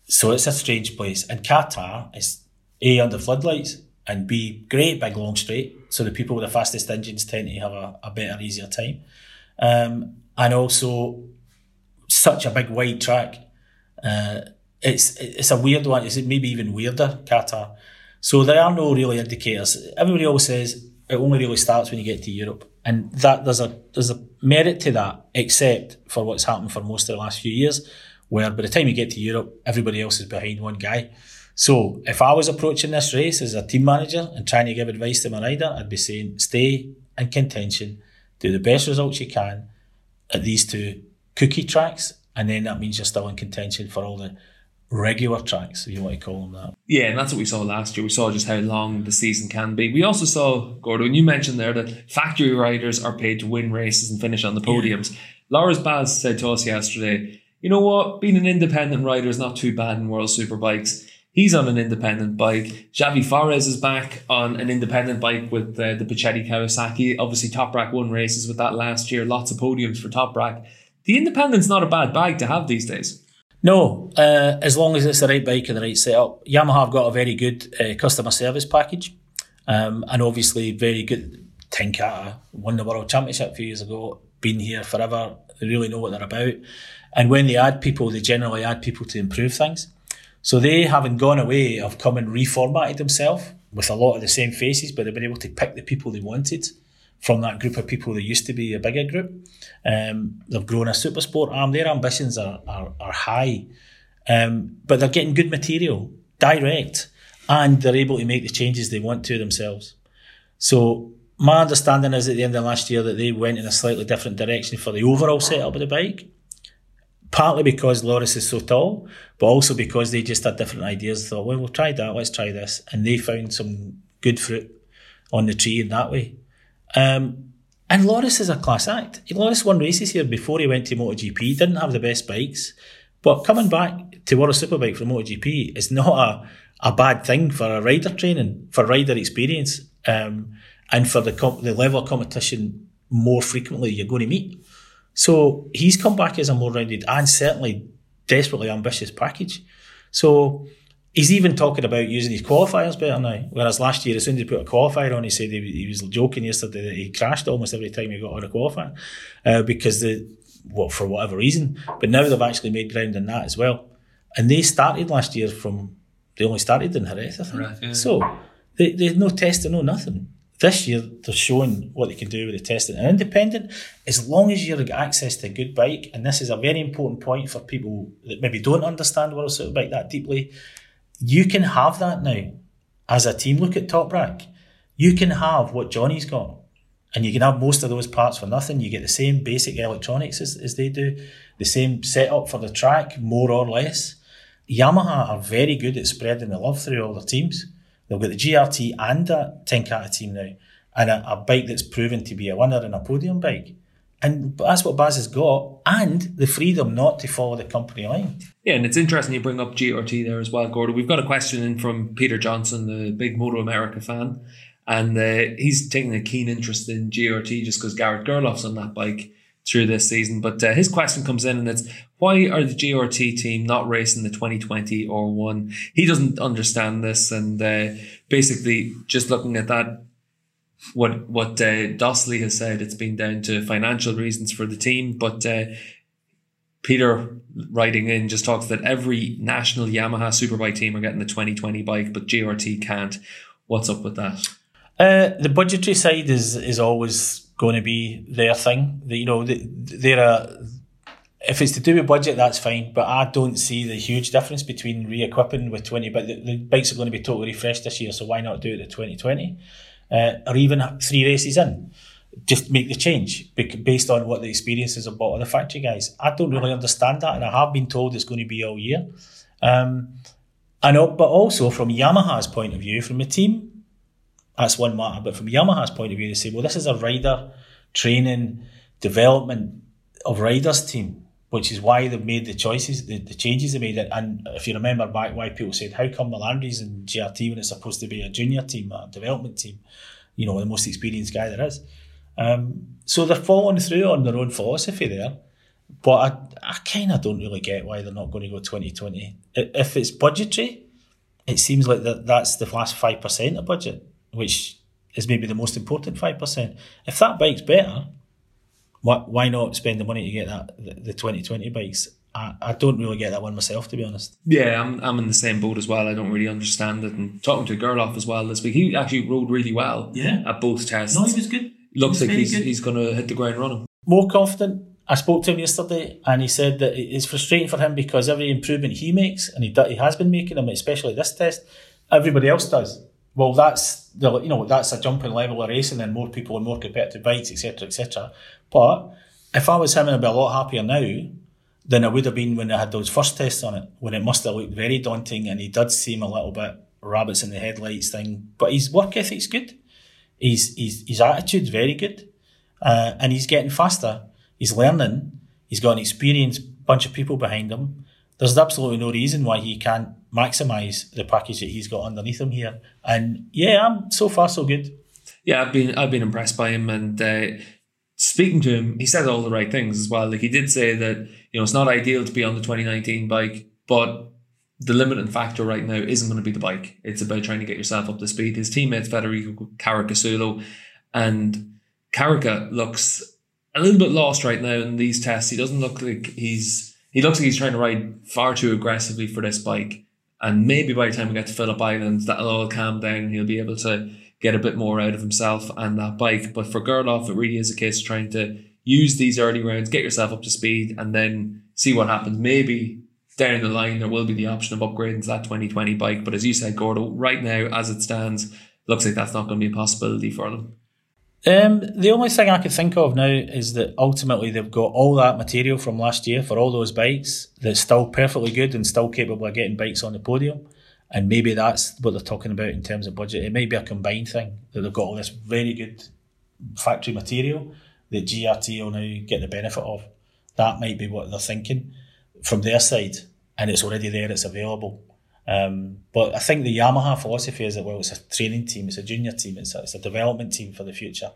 So it's a strange place. And Qatar is A, under floodlights, and B, great big long straight. So the people with the fastest engines tend to have a, a better, easier time. Um, and also, such a big wide track. Uh, it's it's a weird one. It's maybe even weirder, Qatar. So there are no really indicators. Everybody always says it only really starts when you get to Europe. And that there's a there's a merit to that, except for what's happened for most of the last few years, where by the time you get to Europe, everybody else is behind one guy. So if I was approaching this race as a team manager and trying to give advice to my rider, I'd be saying stay in contention, do the best results you can at these two cookie tracks, and then that means you're still in contention for all the regular tracks, if you want to call them that. Yeah, and that's what we saw last year. We saw just how long the season can be. We also saw, Gordon, you mentioned there that factory riders are paid to win races and finish on the podiums. Yeah. Loris Baz said to us yesterday, you know what, being an independent rider is not too bad in World Superbikes. He's on an independent bike. Xavi Forés is back on an independent bike with uh, the Puccetti Kawasaki. Obviously, Top Toprak won races with that last year. Lots of podiums for Top Toprak. The independent's not a bad bike to have these days. No, uh, as long as it's the right bike and the right setup. Yamaha have got a very good uh, customer service package, um, and obviously very good. Ten Kate won the world championship a few years ago. Been here forever. They really know what they're about. And when they add people, they generally add people to improve things. So they, having gone away, have come and reformatted themselves with a lot of the same faces, but they've been able to pick the people they wanted from that group of people that used to be a bigger group. Um, they've grown a super sport arm. Their ambitions are, are, are high, um, but they're getting good material, direct, and they're able to make the changes they want to themselves. So my understanding is at the end of last year that they went in a slightly different direction for the overall setup of the bike. Partly because Loris is so tall, but also because they just had different ideas. Thought, well, we'll try that, let's try this. And they found some good fruit on the tree in that way. Um, and Loris is a class act. Loris won races here before he went to MotoGP. Didn't have the best bikes. But coming back to World Superbike from MotoGP is (laughs) not a, a bad thing for a rider training, for rider experience. Um, and for the comp- the level of competition more frequently you're going to meet. So he's come back as a more rounded and certainly desperately ambitious package. So he's even talking about using his qualifiers better now. Whereas last year, as soon as he put a qualifier on, he said he, he was joking yesterday that he crashed almost every time he got on a qualifier uh, because the well for whatever reason. But now they've actually made ground in that as well. And they started last year from they only started in Jerez, I think. Right, yeah. So they they no testing, no nothing this year they're showing what they can do with the testing. And independent, as long as you've got access to a good bike, and this is a very important point for people that maybe don't understand World Superbike that deeply, you can have that now as a team. Look at Toprak. You can have what Johnny's got. And you can have most of those parts for nothing. You get the same basic electronics as, as they do, the same setup for the track, more or less. Yamaha are very good at spreading the love through all their teams. They've got the GRT and a Ten Kate team now, and a, a, bike that's proven to be a winner and a podium bike. And that's what Baz has got, and the freedom not to follow the company line. Yeah, and it's interesting you bring up GRT there as well, Gordon. We've got a question in from Peter Johnson, the big Moto America fan, and uh, he's taking a keen interest in GRT just because Garrett Gerloff's on that bike through this season. But uh, his question comes in, and it's why are the GRT team not racing the 2020 or one? He doesn't understand this, and uh, basically just looking at that. What what uh, Dosoli has said, it's been down to financial reasons for the team, but uh, Peter writing in just talks that every national Yamaha Superbike team are getting the 2020 bike, but GRT can't. What's up with that? Uh, the budgetary side is is always going to be their thing. you know, they're a, if it's to do with budget, that's fine. But I don't see the huge difference between re-equipping with 20. But the, the bikes are going to be totally refreshed this year, so why not do it at 2020? Uh, or even three races in, just make the change based on what the experiences of bought of the factory guys. I don't really understand that, and I have been told it's going to be all year. Um, know, but also from Yamaha's point of view, from the team that's one matter. But from Yamaha's point of view, they say, well, this is a rider training development of riders team, which is why they've made the choices, the, the changes they made. And if you remember back, why people said, how come Melandri's in GRT when it's supposed to be a junior team, a development team? You know, the most experienced guy there is. Um, so they're following through on their own philosophy there. But I, I kind of don't really get why they're not going to go 2020. If it's budgetary, it seems like that that's the last 5% of budget which is maybe the most important 5%. If that bike's better, why, why not spend the money to get that the, the 2020 bikes? I, I don't really get that one myself, to be honest. Yeah, I'm, I'm in the same boat as well. I don't really understand it. And talking to Gerloff as well this week, he actually rode really well yeah. at both tests. No, he was good. Looks like he's, he's going to hit the ground running. More confident. I spoke to him yesterday and he said that it's frustrating for him because every improvement he makes, and he, he has been making them, especially this test, everybody else does well, that's the you know that's a jumping level of racing and more people and more competitive bikes, etc., etc. But if I was him, I'd be a lot happier now than I would have been when I had those first tests on it, when it must have looked very daunting and he did seem a little bit rabbits in the headlights thing. But his work ethic's good, his his his attitude's very good, uh, and he's getting faster. He's learning. He's got an experienced bunch of people behind him. There's absolutely no reason why he can't maximise the package that he's got underneath him here. And yeah, I'm so far so good. Yeah, I've been I've been impressed by him, and uh, speaking to him, he said all the right things as well. Like he did say that you know it's not ideal to be on the 2019 bike, but the limiting factor right now isn't going to be the bike. It's about trying to get yourself up to speed. His teammate Federico Caricasulo and Carica looks a little bit lost right now in these tests. He doesn't look like he's he looks like he's trying to ride far too aggressively for this bike. And maybe by the time we get to Phillip Island, that'll all calm down he'll be able to get a bit more out of himself and that bike. But for Gerloff, it really is a case of trying to use these early rounds, get yourself up to speed, and then see what happens. Maybe down the line there will be the option of upgrading to that 2020 bike. But as you said, Gordo, right now as it stands, looks like that's not going to be a possibility for them. Um, the only thing I can think of now is that ultimately they've got all that material from last year for all those bikes that's still perfectly good and still capable of getting bikes on the podium. And maybe that's what they're talking about in terms of budget. It may be a combined thing that they've got all this very good factory material that GRT will now get the benefit of. That might be what they're thinking from their side, and it's already there, it's available. Um, but I think the Yamaha philosophy is that well, it's a training team, it's a junior team, it's a, it's a development team for the future.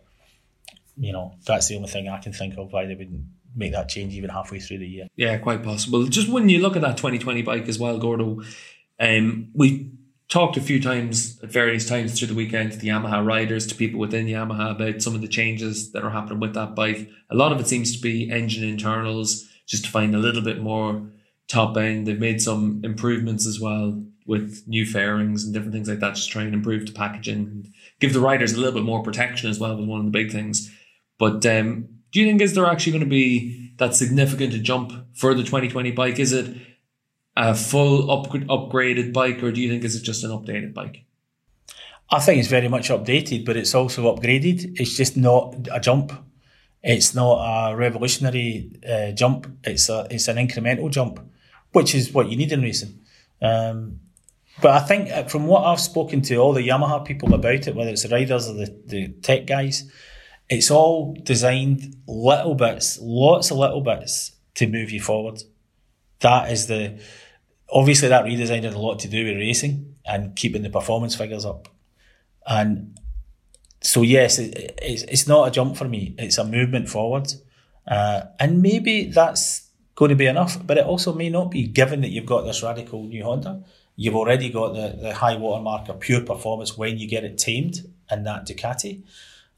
You know, that's the only thing I can think of why they wouldn't make that change even halfway through the year. Yeah, quite possible. Just when you look at that 2020 bike as well, Gordo, um, we talked a few times at various times through the weekend to the Yamaha riders, to people within Yamaha about some of the changes that are happening with that bike. A lot of it seems to be engine internals, just to find a little bit more top end. They've made some improvements as well with new fairings and different things like that, just trying to improve the packaging and give the riders a little bit more protection as well was one of the big things. But um, do you think is there actually going to be that significant a jump for the 2020 bike? Is it a full up, upgraded bike, or do you think is it just an updated bike? I think it's very much updated, but it's also upgraded. It's just not a jump. It's not a revolutionary uh, jump. It's a it's an incremental jump, which is what you need in racing. Um, but I think uh, from what I've spoken to all the Yamaha people about it, whether it's the riders or the, the tech guys, it's all designed little bits, lots of little bits to move you forward. That is the obviously that redesign had a lot to do with racing and keeping the performance figures up. And so yes, it, it's, it's not a jump for me. It's a movement forward, uh, and maybe that's going to be enough. But it also may not be, given that you've got this radical new Honda. You've already got the, the high watermark of pure performance when you get it tamed in that Ducati.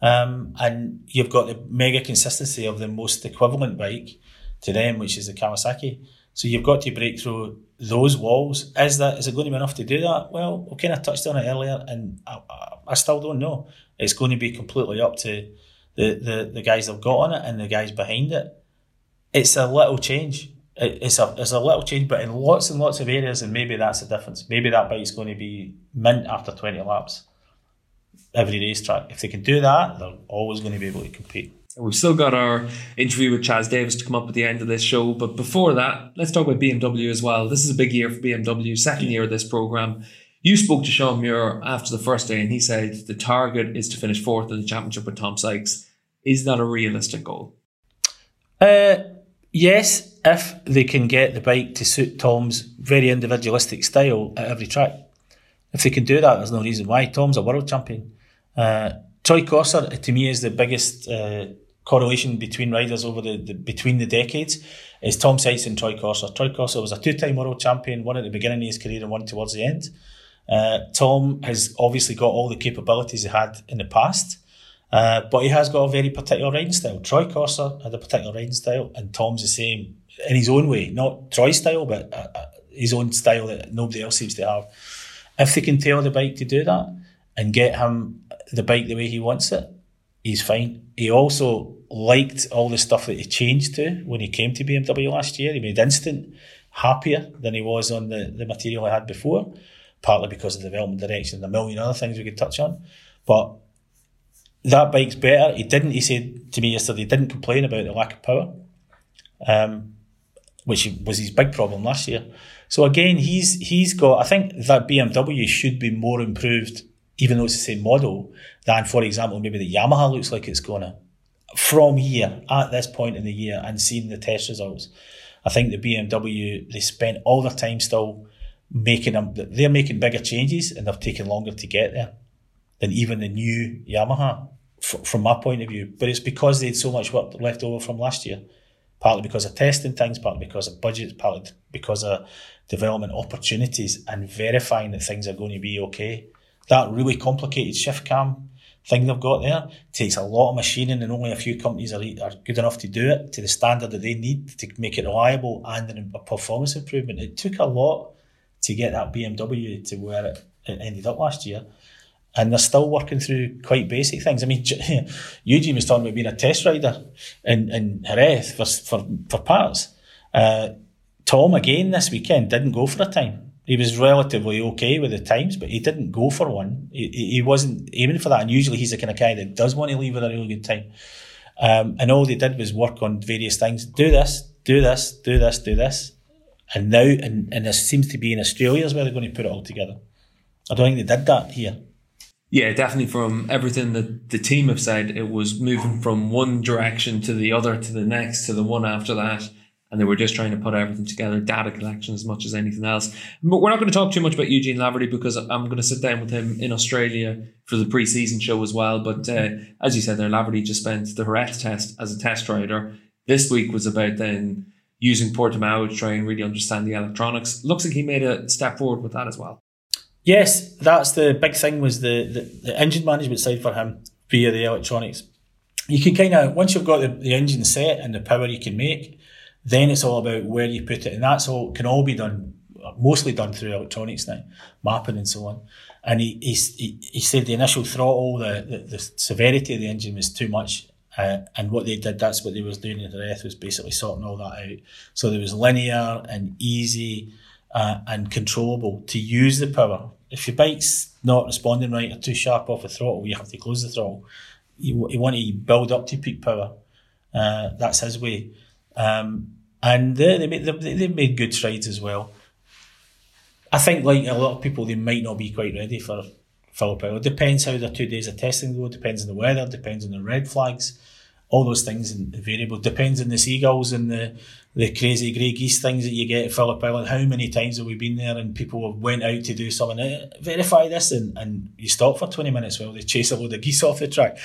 Um, and you've got the mega consistency of the most equivalent bike to them, which is the Kawasaki. So you've got to break through those walls. Is that is it going to be enough to do that? Well, we kind of touched on it earlier, and I, I, I still don't know. It's going to be completely up to the, the, the guys that've got on it and the guys behind it. It's a little change. It, it's a it's a little change, but in lots and lots of areas, and maybe that's the difference. Maybe that bike's going to be mint after twenty laps every racetrack. If they can do that, they're always going to be able to compete. We've still got our interview with Chaz Davies to come up at the end of this show. But before that, let's talk about BMW as well. This is a big year for BMW, second year of this program. You spoke to Shaun Muir after the first day, and he said the target is to finish fourth in the championship with Tom Sykes. Is that a realistic goal? Uh, yes, if they can get the bike to suit Tom's very individualistic style at every track. If they can do that, there's no reason why. Tom's a world champion. Uh, Troy Corser, to me, is the biggest uh, correlation between riders over the, the, between the decades is Tom Sykes and Troy Corser. Troy Corser was a two-time world champion, one at the beginning of his career and one towards the end. Uh, Tom has obviously got all the capabilities he had in the past, uh, but he has got a very particular riding style. Troy Corser had a particular riding style, and Tom's the same in his own way, not Troy's style, but uh, uh his own style that nobody else seems to have. If they can tailor the bike to do that and get him the bike the way he wants it, he's fine. He also liked all the stuff that he changed to when he came to BMW last year. He made instant happier than he was on the, the material he had before, partly because of the development direction and a million other things we could touch on. But that bike's better. He didn't, he said to me yesterday, he didn't complain about the lack of power, um, which was his big problem last year. So again, he's he's got. I think that BMW should be more improved even though it's the same model, than, for example, maybe the Yamaha looks like it's going to. From here, at this point in the year, and seeing the test results, I think the BMW, they spent all their time still making them, they're making bigger changes and they've taken longer to get there than even the new Yamaha, f- from my point of view. But it's because they had so much work left over from last year, partly because of testing things, partly because of budgets, partly because of development opportunities and verifying that things are going to be okay that really complicated shift cam thing they've got there takes a lot of machining and only a few companies are, are good enough to do it to the standard that they need to make it reliable and a performance improvement. It took a lot to get that BMW to where it, it ended up last year. and they're still working through quite basic things. I mean, (laughs) Eugene was talking about being a test rider in, in Jerez for, for, for parts. Uh, Tom, again, this weekend didn't go for a time. He was relatively okay with the times, but he didn't go for one. He, he wasn't aiming for that. And usually he's the kind of guy that does want to leave with a really good time. Um, and all they did was work on various things. Do this, do this, do this, do this. And now, and, and this seems to be in Australia is where they're going to put it all together. I don't think they did that here. Yeah, definitely. From everything that the team have said, it was moving from one direction to the other, to the next, to the one after that. And they were just trying to put everything together, data collection as much as anything else. But we're not going to talk too much about Eugene Laverty because I'm going to sit down with him in Australia for the pre-season show as well. But uh, as you said there, Laverty just spent the Jerez test as a test rider. This week was about then using Portimao to try and really understand the electronics. Looks like he made a step forward with that as well. Yes, that's the big thing was the, the, the engine management side for him via the electronics. You can kind of, once you've got the, the engine set and the power you can make, then it's all about where you put it. And that's all, can all be done, mostly done through electronics now, mapping and so on. And he, he, he said the initial throttle, the, the, the severity of the engine was too much. Uh, and what they did, that's what they was doing in the Jerez was basically sorting all that out. So there was linear and easy uh, and controllable to use the power. If your bike's not responding right or too sharp off the throttle, you have to close the throttle. You, you want to build up to peak power. Uh, that's his way. Um, and they, they, made, they, they made good strides as well. I think, like a lot of people, they might not be quite ready for Phillip Island. Depends how their two days of testing go, depends on the weather, depends on the red flags. All those things and variable. Depends on the seagulls and the the crazy grey geese things that you get at Phillip Island. How many times have we been there and people have went out to do something, eh, verify this, and, and you stop for 20 minutes. While they chase a load of geese off the track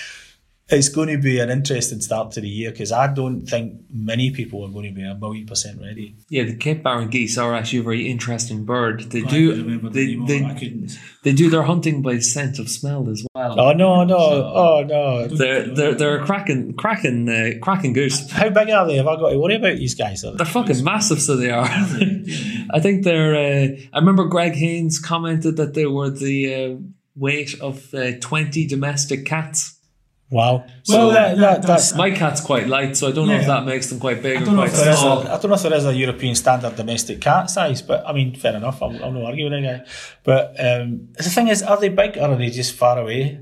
it's going to be an interesting start to the year because I don't think many people are going to be a million percent ready. Yeah, the Cape Barren geese are actually a very interesting bird. They do they, they, they, do their hunting by scent of smell as well. Oh no, no, oh no! They're they're they're a cracking cracking uh, cracking goose. How big are they? Have I got to worry about these guys? They're fucking massive, so they are. (laughs) (laughs) I think they're. Uh, I remember Greg Haynes commented that they were the uh, weight of uh, twenty domestic cats. Wow. So well, that, that, that's my cat's quite light, so I don't yeah. know if that makes them quite big or quite small. A, I don't know if there is a European standard domestic cat size, but I mean, fair enough. I'm, I'm not arguing with that. But um, the thing is, are they big or are they just far away?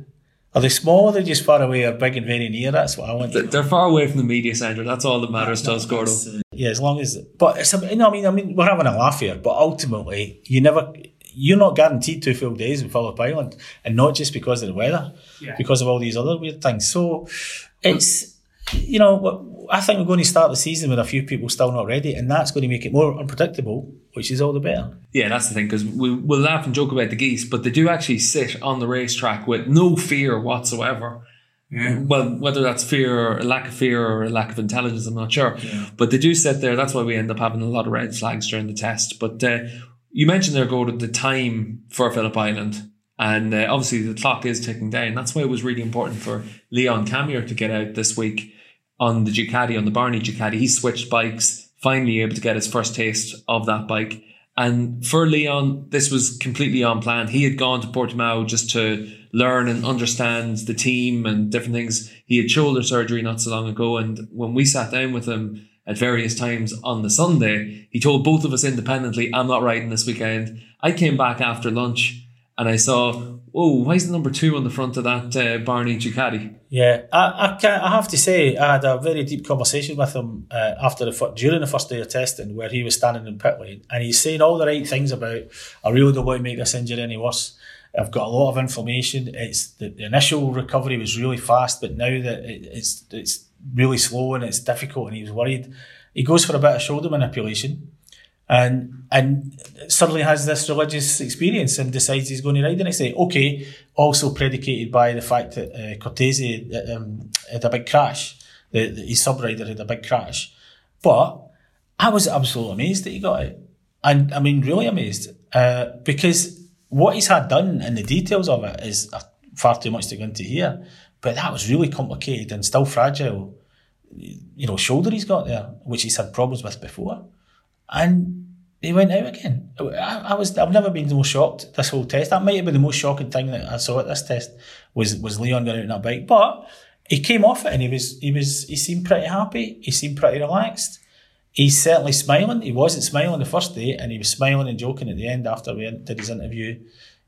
Are they small? Are they just far away or big and very near? That's what I want. They're far away from the media centre. That's all that matters to us, Gordo. Uh, yeah, as long as. But it's. A, you know, I mean, I mean, we're having a laugh here, but ultimately, you never you're not guaranteed two full days in Phillip Island, and not just because of the weather, yeah. because of all these other weird things. So it's you know I think we're going to start the season with a few people still not ready, and that's going to make it more unpredictable, which is all the better. Yeah, that's the thing because we will laugh and joke about the geese, but they do actually sit on the racetrack with no fear whatsoever. Yeah. Well, whether that's fear or a lack of fear or a lack of intelligence, I'm not sure. Yeah. But they do sit there. That's why we end up having a lot of red flags during the test. But uh, you mentioned there, go to the time for Phillip Island. And uh, obviously the clock is ticking down. That's why it was really important for Leon Camier to get out this week on the Ducati, on the Barni Ducati. He switched bikes, finally able to get his first taste of that bike. And for Leon, this was completely on plan. He had gone to Portimao just to learn and understand the team and different things. He had shoulder surgery not so long ago. And when we sat down with him, at various times on the Sunday. He told both of us independently, I'm not riding this weekend. I came back after lunch and I saw, oh, why is the number two on the front of that uh, Barni Ducati? Yeah, I, I, can I have to say, I had a very deep conversation with him uh, after the during the first day of testing, where he was standing in pit lane, and he's saying all the right things about. I really don't want to make this injury any worse. I've got a lot of information. It's the, the initial recovery was really fast, but now that it, it's it's really slow and it's difficult and he was worried. He goes for a bit of shoulder manipulation and and suddenly has this religious experience and decides he's going to ride the next day. Okay, also predicated by the fact that uh, Cortese uh, um, had a big crash. The, the, his sub rider had a big crash. But I was absolutely amazed that he got it. And I mean, really amazed. Uh, because what he's had done and the details of it is far too much to go into here. But that was really complicated and still fragile, you know, shoulder he's got there, which he's had problems with before. And he went out again. I, I, was I've never been more shocked this whole test. That might have been the most shocking thing that I saw at this test was was Leon going out on that bike. But he came off it and he was he was he seemed pretty happy. He seemed pretty relaxed. He's certainly smiling. He wasn't smiling the first day, and he was smiling and joking at the end after we did his interview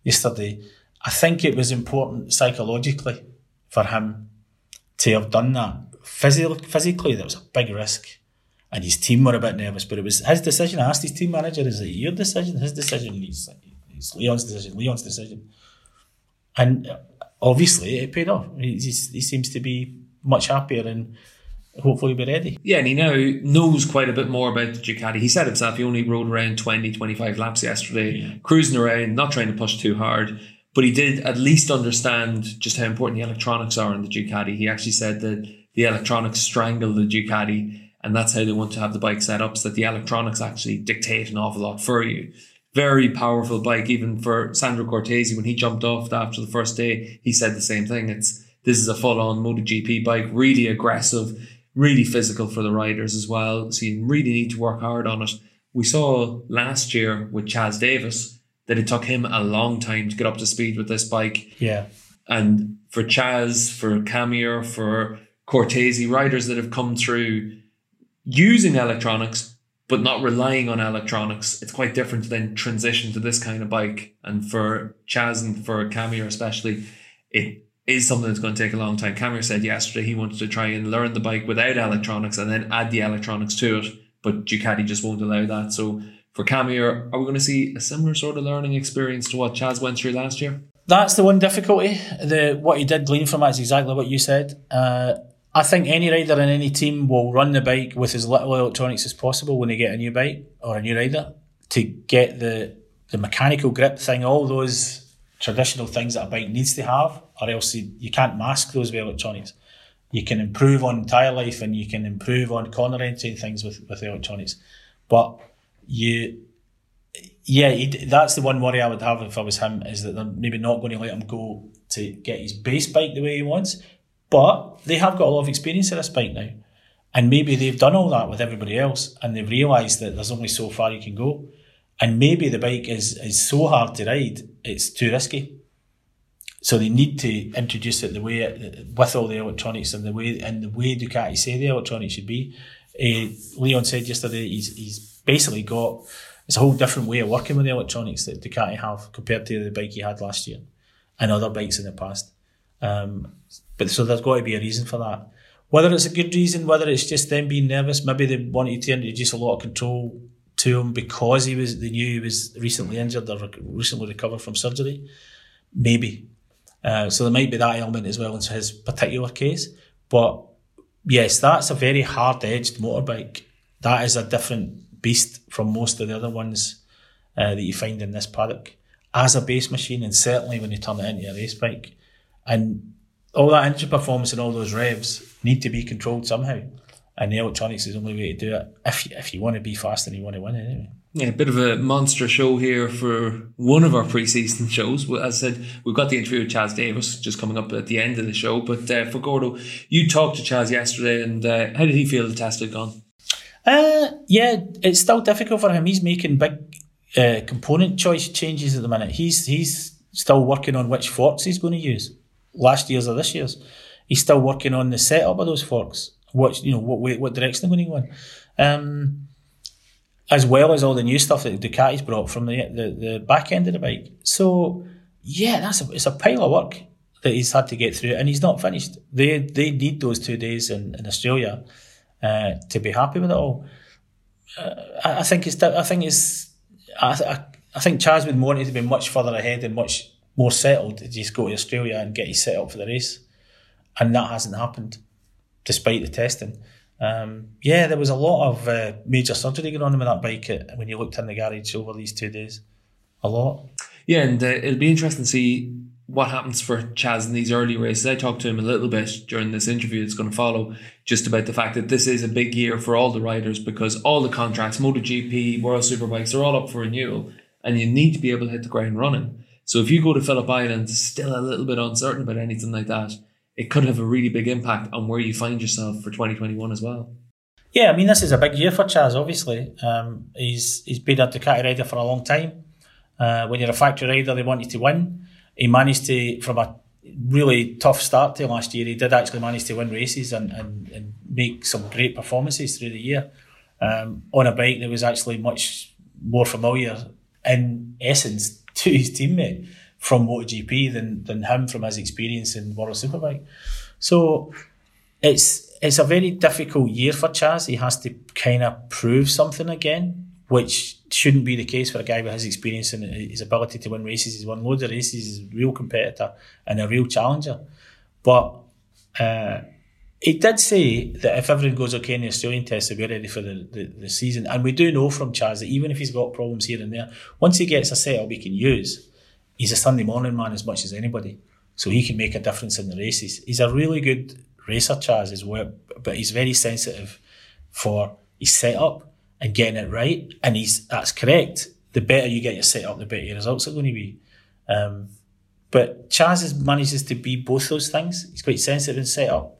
yesterday. I think it was important psychologically for him to have done that. Physically, physically, that was a big risk and his team were a bit nervous, but it was his decision. I asked his team manager, is it your decision? His decision? He's, it's Leon's decision. Leon's decision. And uh, obviously it paid off. He, he seems to be much happier and hopefully be ready. Yeah, and he now knows quite a bit more about the Ducati. He said himself he only rode around 20, 25 laps yesterday, yeah. cruising around, not trying to push too hard. But he did at least understand just how important the electronics are in the Ducati. He actually said that the electronics strangle the Ducati and that's how they want to have the bike set up so that the electronics actually dictate an awful lot for you. Very powerful bike, even for Sandro Cortese when he jumped off after the first day, he said the same thing. It's this is a full on MotoGP bike, really aggressive, really physical for the riders as well. So you really need to work hard on it. We saw last year with Chaz Davies that it took him a long time to get up to speed with this bike. Yeah. And for Chaz, for Camier, for Cortese, riders that have come through using electronics but not relying on electronics. It's quite different to then transition to this kind of bike. And for Chaz and for Camier especially, it is something that's going to take a long time. Camier said yesterday he wanted to try and learn the bike without electronics and then add the electronics to it, but Ducati just won't allow that. So for Camier, are we going to see a similar sort of learning experience to what Chaz went through last year? That's the one difficulty. The what he did glean from it is exactly what you said. Uh, I think any rider in any team will run the bike with as little electronics as possible when they get a new bike or a new rider to get the the mechanical grip thing, all those traditional things that a bike needs to have, or else you, you can't mask those with electronics. You can improve on tyre life and you can improve on corner entry things with, with electronics. But you, yeah, that's the one worry I would have if I was him is that they're maybe not going to let him go to get his base bike the way he wants but they have got a lot of experience in this bike now. And maybe they've done all that with everybody else and they've realised that there's only so far you can go. And maybe the bike is, is so hard to ride, it's too risky. So they need to introduce it the way it, with all the electronics and the way and the way Ducati say the electronics should be. Uh, Leon said yesterday he's he's basically got it's a whole different way of working with the electronics that Ducati have compared to the bike he had last year and other bikes in the past. Um, but so there's got to be a reason for that. Whether it's a good reason, whether it's just them being nervous, maybe they wanted to introduce a lot of control to him because he was they knew he was recently injured or recently recovered from surgery. Maybe. Uh, so there might be that element as well in his particular case. But yes, that's a very hard edged motorbike. That is a different beast from most of the other ones uh, that you find in this paddock as a base machine, and certainly when you turn it into a race bike. And all that engine performance and all those revs need to be controlled somehow. And the electronics is the only way to do it if you, if you want to be fast and you want to win anyway. Yeah, a bit of a monster show here for one of our pre-season shows. As I said, we've got the interview with Chaz Davies just coming up at the end of the show. But uh, for Gordo, you talked to Chaz yesterday, and uh, how did he feel the test had gone? Uh, yeah, it's still difficult for him. He's making big uh, component choice changes at the minute. He's he's still working on which forks he's going to use last year's or this year's. He's still working on the setup of those forks. What you know, what what direction they're going to go in, um, as well as all the new stuff that Ducati's brought from the, the, the back end of the bike. So yeah, that's a, it's a pile of work that he's had to get through, and he's not finished. They they need those two days in, in Australia uh, to be happy with it all. Uh, I, I, think it's I think it's I, I, I think Chaz would want it to be much further ahead and much more settled to just go to Australia and get you set up for the race. And that hasn't happened, despite the testing. Um, yeah, there was a lot of uh, major surgery going on with that bike when you looked in the garage over these two days. A lot. Yeah, and uh, it'll be interesting to see what happens for Chaz in these early races. I talked to him a little bit during this interview that's going to follow, just about the fact that this is a big year for all the riders because all the contracts, MotoGP, World Superbikes, are all up for renewal, and you need to be able to hit the ground running. So if you go to Phillip Island, still a little bit uncertain about anything like that, it could have a really big impact on where you find yourself for 2021 as well. Yeah, I mean this is a big year for Chaz. Obviously, um, he's he's been a Ducati rider for a long time. Uh, when you're a factory rider, they want you to win. He managed to, from a really tough start to last year, he did actually manage to win races and, and, and make some great performances through the year um, on a bike that was actually much more familiar in essence (laughs) to his teammate from MotoGP than than him from his experience in World Superbike. So it's it's a very difficult year for Chaz. He has to kind of prove something again, which shouldn't be the case for a guy with his experience and his ability to win races. He's won loads of races. He's a real competitor and a real challenger. But uh, he did say that if everything goes okay in the Australian test, he'll be ready for the, the, the, season. And we do know from Chaz that even if he's got problems here and there, once he gets a setup he can use, he's a Sunday morning man as much as anybody. So he can make a difference in the races. He's a really good racer, Chaz, as well, but he's very sensitive for his setup and getting it right. And he's that's correct. The better you get your setup, the better your results are going to be. Um, but Chaz manages to be both those things. He's quite sensitive in setup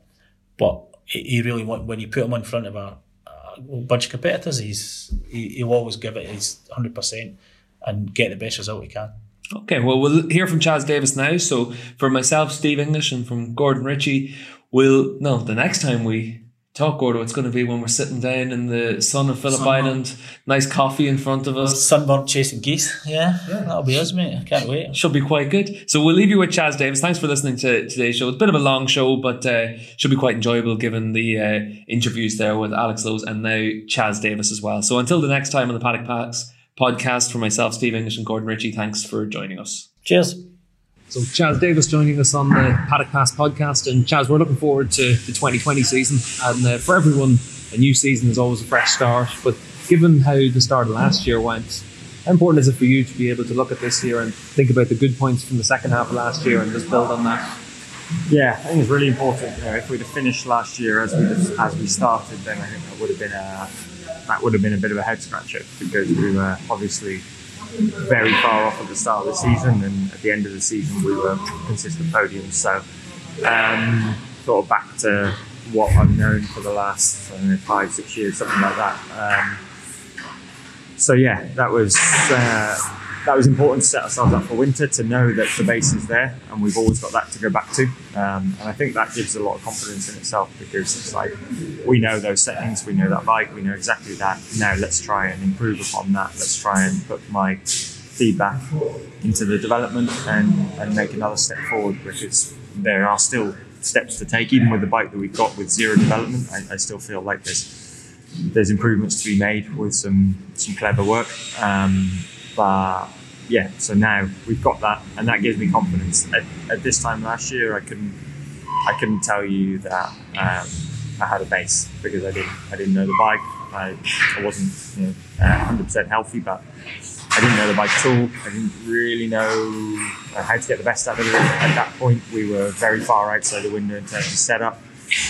but he really want when you put him in front of a, a bunch of competitors, he's he, he'll always give it his hundred percent and get the best result he can. Okay, well, we'll hear from Chaz Davies now. So, for myself, Steve English, and from Gordon Ritchie, we'll no the next time we talk, Gordo, it's going to be when we're sitting down in the sun of Phillip Island, nice coffee in front of us. Sunburnt chasing geese. Yeah, yeah, that'll be us, mate. I can't wait. Should be quite good. So we'll leave you with Chaz Davies. Thanks for listening to today's show. It's a bit of a long show, but uh, should be quite enjoyable given the uh, interviews there with Alex Lowes and now Chaz Davies as well. So until the next time on the Paddock Pass podcast, for myself, Steve English, and Gordon Ritchie, thanks for joining us. Cheers. So Chaz Davies joining us on the Paddock Pass podcast, and Chaz, we're looking forward to the 2020 season, and uh, for everyone, a new season is always a fresh start. But given how the start of last year went, how important is it for you to be able to look at this year and think about the good points from the second half of last year and just build on that? Yeah, I think it's really important. You know, if we'd have finished last year as we as we started, then I think that would have been a that would have been a bit of a head scratcher because we were obviously very far off at the start of the season, and at the end of the season we were consistent podiums. So, um, sort of back to what I've known for the last know, five, six years, something like that. Um, so yeah, that was uh, that was important to set ourselves up for winter to know that the base is there and we've always got that to go back to. Um, and I think that gives a lot of confidence in itself because it's like we know those settings, we know that bike, we know exactly that. Now let's try and improve upon that. Let's try and put my feedback into the development and, and make another step forward because there are still steps to take, even with the bike that we've got with zero development. I, I still feel like there's there's improvements to be made with some some clever work. Um, but yeah, so now we've got that, and that gives me confidence. At, at this time last year, I couldn't I couldn't tell you that um, I had a base because I didn't I didn't know the bike. I, I wasn't you know, 100% healthy, but I didn't know the bike at all. I didn't really know how to get the best out of it. At that point, we were very far outside the window in terms of setup,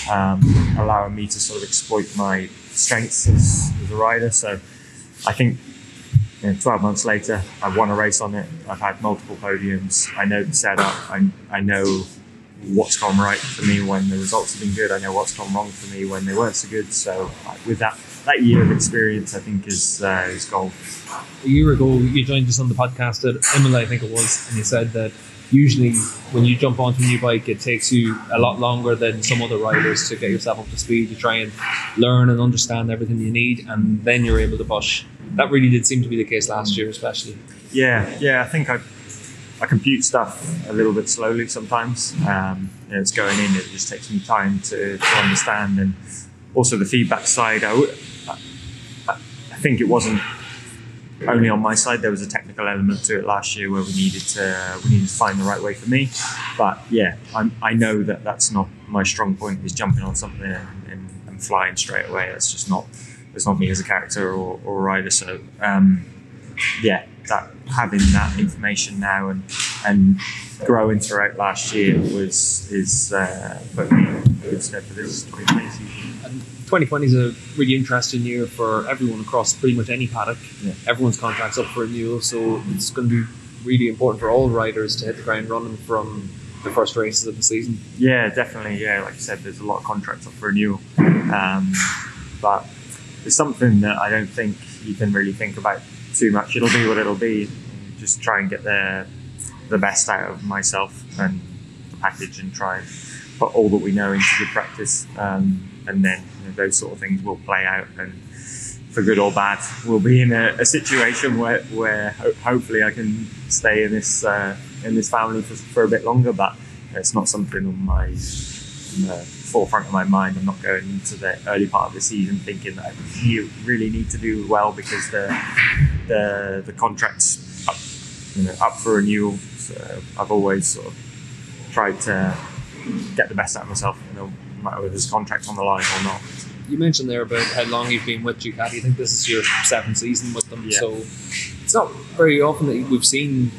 um, allowing me to sort of exploit my strengths as, as a rider. So I think know, 12 months later, I've won a race on it. I've had multiple podiums. I know the setup. I, I know what's gone right for me when the results have been good. I know what's gone wrong for me when they weren't so good. So with that that year of experience, I think is uh, is gold. A year ago, you joined us on the podcast at Imola, I think it was, and you said that usually when you jump onto a new bike, it takes you a lot longer than some other riders to get yourself up to speed. to try and learn and understand everything you need, and then you're able to push. That really did seem to be the case last year, especially. Yeah, yeah. I think I I compute stuff a little bit slowly sometimes. Um, you know, it's going in; it just takes me time to, to understand, and also the feedback side. I, I, I think it wasn't only on my side. There was a technical element to it last year where we needed to we needed to find the right way for me. But yeah, I'm, i know that that's not my strong point. Is jumping on something and, and, and flying straight away. That's just not it's not me as a character or, or rider. So um, yeah, that having that information now and and growing throughout last year was is uh, me good step for this 2020 season. 2020 is a really interesting year for everyone across pretty much any paddock. Yeah. Everyone's contract's up for renewal, so it's going to be really important for all riders to hit the ground running from the first races of the season. Yeah, definitely. Yeah, like I said, there's a lot of contracts up for renewal. Um, but it's something that I don't think you can really think about too much. It'll be what it'll be. Just try and get the the best out of myself and the package, and try and put all that we know into good practice. Um, and then you know, those sort of things will play out, and for good or bad, we'll be in a, a situation where where ho- hopefully I can stay in this uh, in this family for, for a bit longer. But it's not something on my in the forefront of my mind. I'm not going into the early part of the season thinking that you really need to do well because the the the contract's up, you know, up for renewal. So I've always sort of tried to get the best out of myself, matter whether there's contract on the line or not. You mentioned there about how long you've been with Ducati. I think this is your seventh season with them. Yeah. So it's not very often that we've seen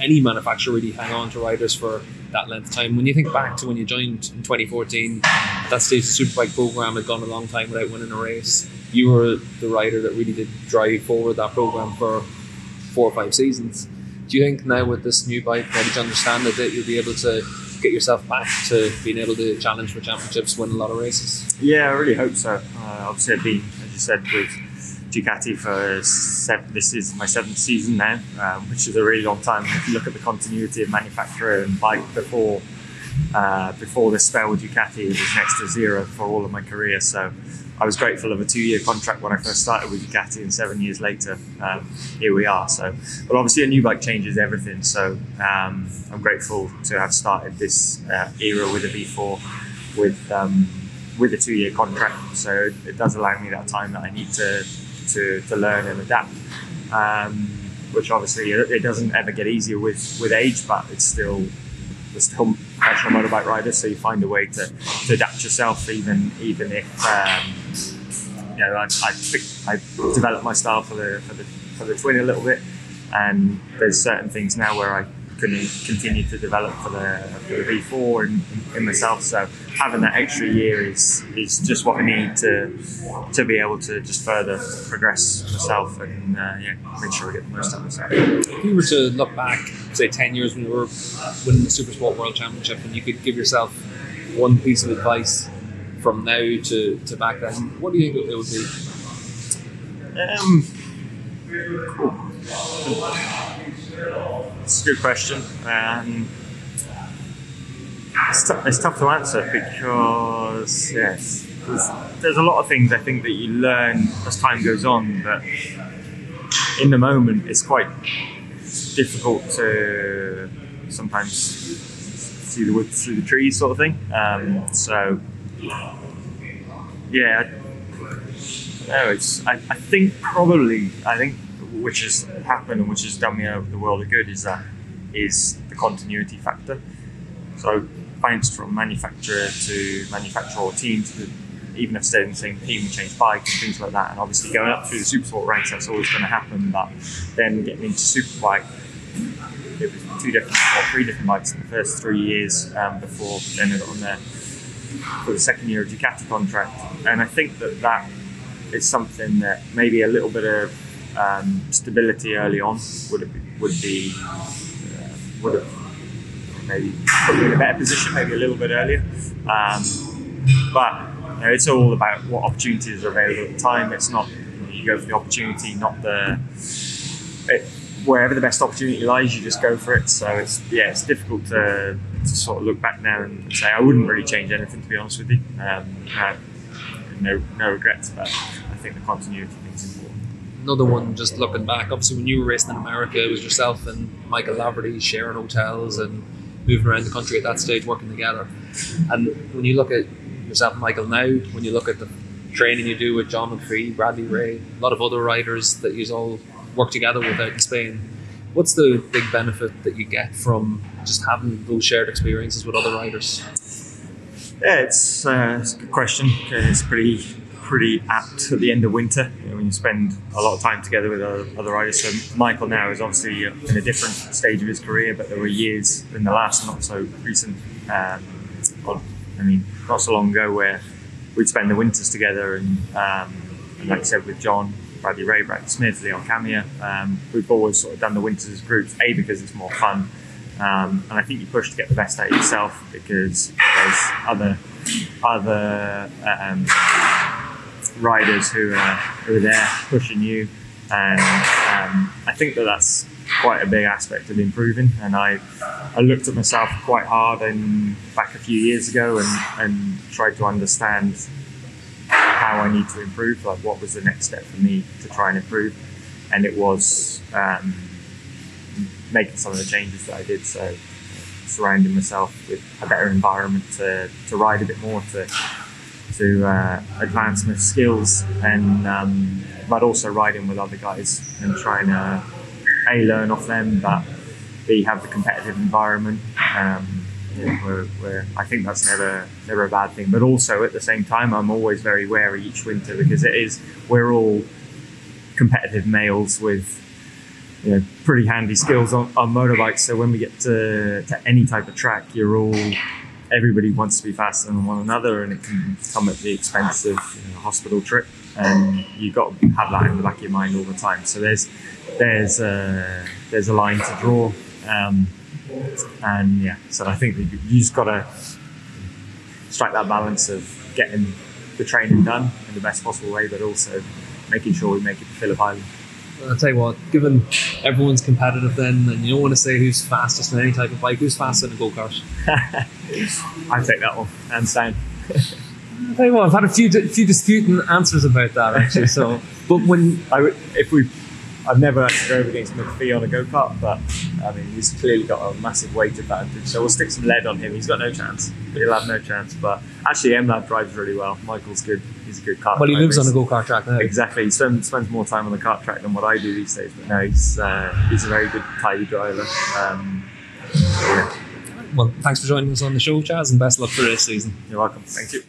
any manufacturer really hang on to riders for that length of time. When you think back to when you joined in 2014, at that stage the Superbike program had gone a long time without winning a race. You were the rider that really did drive forward that program for four or five seasons. Do you think now with this new bike, now that you understand it, that you'll be able to get yourself back to being able to challenge for championships, win a lot of races? Yeah, I really hope so. Uh, obviously, I've been, as you said, with Ducati for seven, this is my seventh season now, um, which is a really long time. If you look at the continuity of manufacturer and bike before uh, before this spell with Ducati, it was next to zero for all of my career. So I was grateful of a two-year contract when I first started with Ducati, and seven years later, um, here we are. So, but obviously, a new bike changes everything. So um, I'm grateful to have started this uh, era with a V4 with. Um, with a two-year contract, so it does allow me that time that I need to to, to learn and adapt. Um, which obviously it it doesn't ever get easier with, with age, but it's still we're still professional motorbike riders, so you find a way to, to adapt yourself, even even if um, you know I, I, I developed my style for the for the for the twin a little bit, and there's certain things now where I can continue to develop for the for the V4 in, in myself. So having that extra year is is just what I need to to be able to just further progress myself and uh, yeah, make sure I get the most out of myself. If you were to look back, say 10 years when you were winning the Super Sport World Championship, and you could give yourself one piece of advice from now to, to back then, what do you think it would be? Um, cool. It's a good question. Um, it's, tou- it's tough to answer because yes, there's, there's a lot of things I think that you learn as time goes on, but in the moment it's quite difficult to sometimes see the wood through the trees, sort of thing. Um, so yeah, no, it's. I, I think probably. I think which has happened and which has done me over the world of good is that is the continuity factor. So bounced from manufacturer to manufacturer or team to the, even if they're in the same team, we changed bike and things like that. And obviously going up through the super sport ranks, that's always going to happen. But then getting into superbike, it was two different or three different bikes in the first three years um, before then I got on there for the second year of Ducati contract. And I think that that is something that maybe a little bit of um, stability early on would have, would be uh, would have maybe put me in a better position, maybe a little bit earlier. Um, but you know, it's all about what opportunities are available at the time. It's not you, know, you go for the opportunity, not the it, wherever the best opportunity lies, you just go for it. So it's yeah, it's difficult to, to sort of look back now and say I wouldn't really change anything to be honest with you. Um, no no regrets, but I think the continuity. Another one, just looking back, obviously when you were racing in America, it was yourself and Michael Laverty sharing hotels and moving around the country at that stage, working together. And when you look at yourself Michael now, when you look at the training you do with John McPhee, Bradley Ray, a lot of other riders that you all work together with out in Spain, what's the big benefit that you get from just having those shared experiences with other riders? Yeah, it's, uh, it's a good question. It's pretty pretty apt at the end of winter you know, when you spend a lot of time together with other, riders. So Michael now is obviously in a different stage of his career, but there were years in the last not so recent, um, I mean, not so long ago where we'd spend the winters together, and, um, and like I said with John. Bradley Ray, Bradley Smith, Leon Camier. Um, we've always sort of done the winters as groups, A, because it's more fun, um, and I think you push to get the best out of yourself because there's other other um, riders who are, who are there pushing you, and um, I think that that's quite a big aspect of improving. And I, I looked at myself quite hard back a few years ago and, and tried to understand how I need to improve. Like what was the next step for me to try and improve, and it was um, making some of the changes that I did. So surrounding myself with a better environment to, to ride a bit more to to uh, advance my skills and um, but also riding with other guys and trying to a learn off them, but b have the competitive environment. Um, you know, where, where I think that's never never a bad thing. But also at the same time, I'm always very wary each winter because it is we're all competitive males with you know pretty handy skills on, on motorbikes. So when we get to, to any type of track, you're all everybody wants to be faster than one another, and it can come at the expense of you know, a hospital trip. And you've got to have that in the back of your mind all the time. So there's there's a, there's a line to draw, um, and yeah. So I think you just got to strike that balance of getting the training done in the best possible way, but also making sure we make it to Phillip Island. I'll tell you what, given everyone's competitive then, and you don't want to say who's fastest in any type of bike, who's faster in a go kart? (laughs) I take that one, and down. I'll tell you what, I've had a few few disputing answers about that actually. So, (laughs) but when I if we, I've never actually drove against McPhee on a go kart, but I mean he's clearly got a massive weight advantage. So we'll stick some lead on him. He's got no chance. He'll have no chance. But actually, MLab drives really well. Michael's good. He's a good kart. well, he lives on a go kart track now. Exactly. He spends, spends more time on the kart track than what I do these days. But no, he's uh, he's a very good, tidy driver. Um, yeah, Well, thanks for joining us on the show, Chaz, and best luck for this season. you're welcome. Thank you.